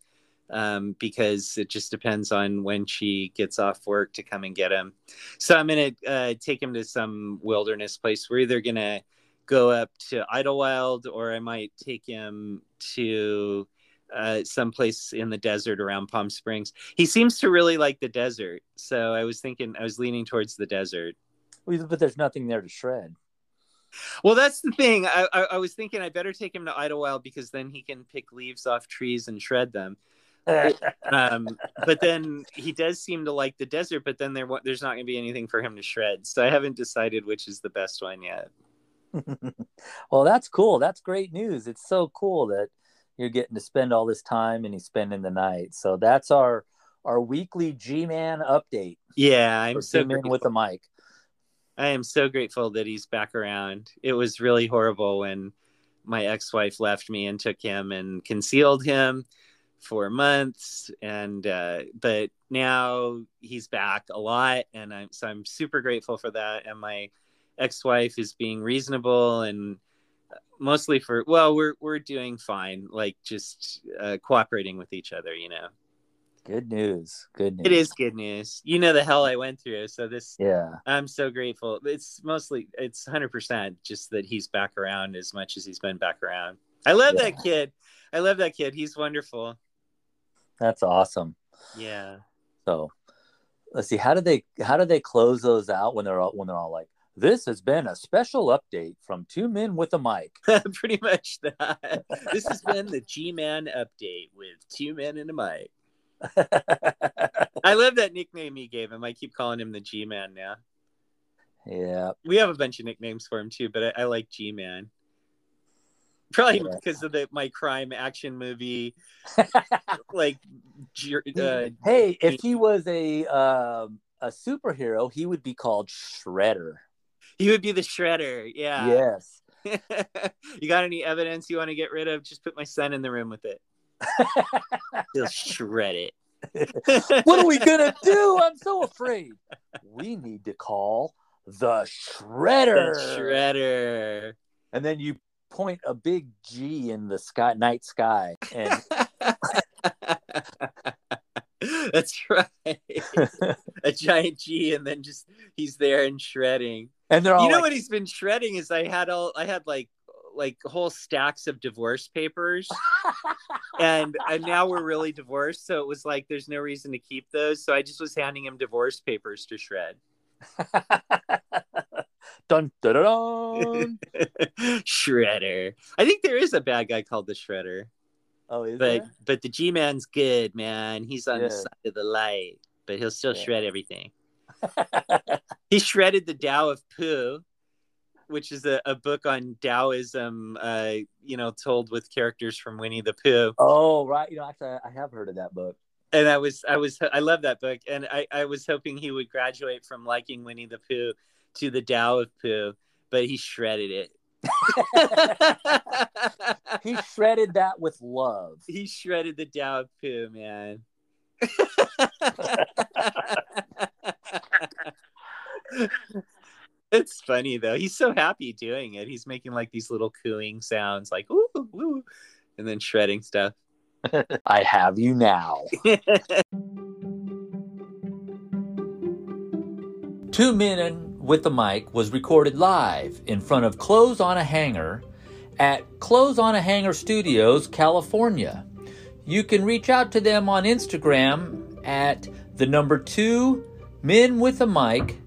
um, because it just depends on when she gets off work to come and get him. So i'm going to uh, take him to some wilderness place. We're either going to go up to Idyllwild or i might take him to uh, someplace in the desert around Palm Springs. He seems to really like the desert, so I was thinking I was leaning towards the desert. but there's nothing there to shred. Well, that's the thing. I, I, I was thinking I better take him to Idyllwild because then he can pick leaves off trees and shred them. Um, but then he does seem to like the desert, but then there there's not going to be anything for him to shred. So I haven't decided which is the best one yet. well, that's cool. That's great news. It's so cool that you're getting to spend all this time and he's spending the night. So that's our our weekly G Man update. Yeah, I'm so grateful. with the mic. I am so grateful that he's back around. It was really horrible when my ex-wife left me and took him and concealed him for months and uh, but now he's back a lot and I'm so I'm super grateful for that and my ex-wife is being reasonable and mostly for well we're we're doing fine like just uh, cooperating with each other you know Good news. Good news. it is good news you know the hell I went through so this Yeah. I'm so grateful. It's mostly it's 100% just that he's back around as much as he's been back around. I love Yeah. that kid. I love that kid. He's wonderful. That's awesome. Yeah. So let's see. How do they how do they close those out when they're all when they're all like, this has been a special update from two men with a mic. Pretty much that. This has been the G-Man update with two men and a mic. I love that nickname he gave him. I keep calling him the G-Man now. yeah. We have a bunch of nicknames for him too, but I, I like G-Man. Probably Yeah. because of the my crime action movie, like, uh, hey, if he was a um, a superhero, he would be called Shredder. he would be the Shredder. Yeah. Yes. you got any evidence you want to get rid of? Just put my son in the room with it. He'll shred it. what are we gonna do? I'm so afraid. We need to call the Shredder. The shredder. And then you point a big G in the sky, night sky, and That's right. a giant G, and then just he's there and shredding. And they're all you know like, what he's been shredding is I had all I had like like whole stacks of divorce papers and and now we're really divorced so it was like there's no reason to keep those so i just was handing him divorce papers to shred dun, dun, dun, dun. shredder i think there is a bad guy called the shredder Oh, is but there? but the g-man's good man he's on Yeah. the side of the light but he'll still Yeah. shred everything he shredded the Tao of Pooh, which is a, a book on Taoism, uh, you know, told with characters from Winnie the Pooh. oh, right. You know, actually, I have heard of that book. And I was, I was, I love that book, and I, I was hoping he would graduate from liking Winnie the Pooh to the Tao of Pooh, but he shredded it. He shredded that with love. he shredded the Tao Pooh, man. it's funny though. He's so happy doing it. He's making like these little cooing sounds, like ooh, ooh, and then shredding stuff. I have you now. Two Men with the Mic was recorded live in front of Clothes on a Hanger at Clothes on a Hanger Studios, California. You can reach out to them on Instagram at the number two Men with a Mic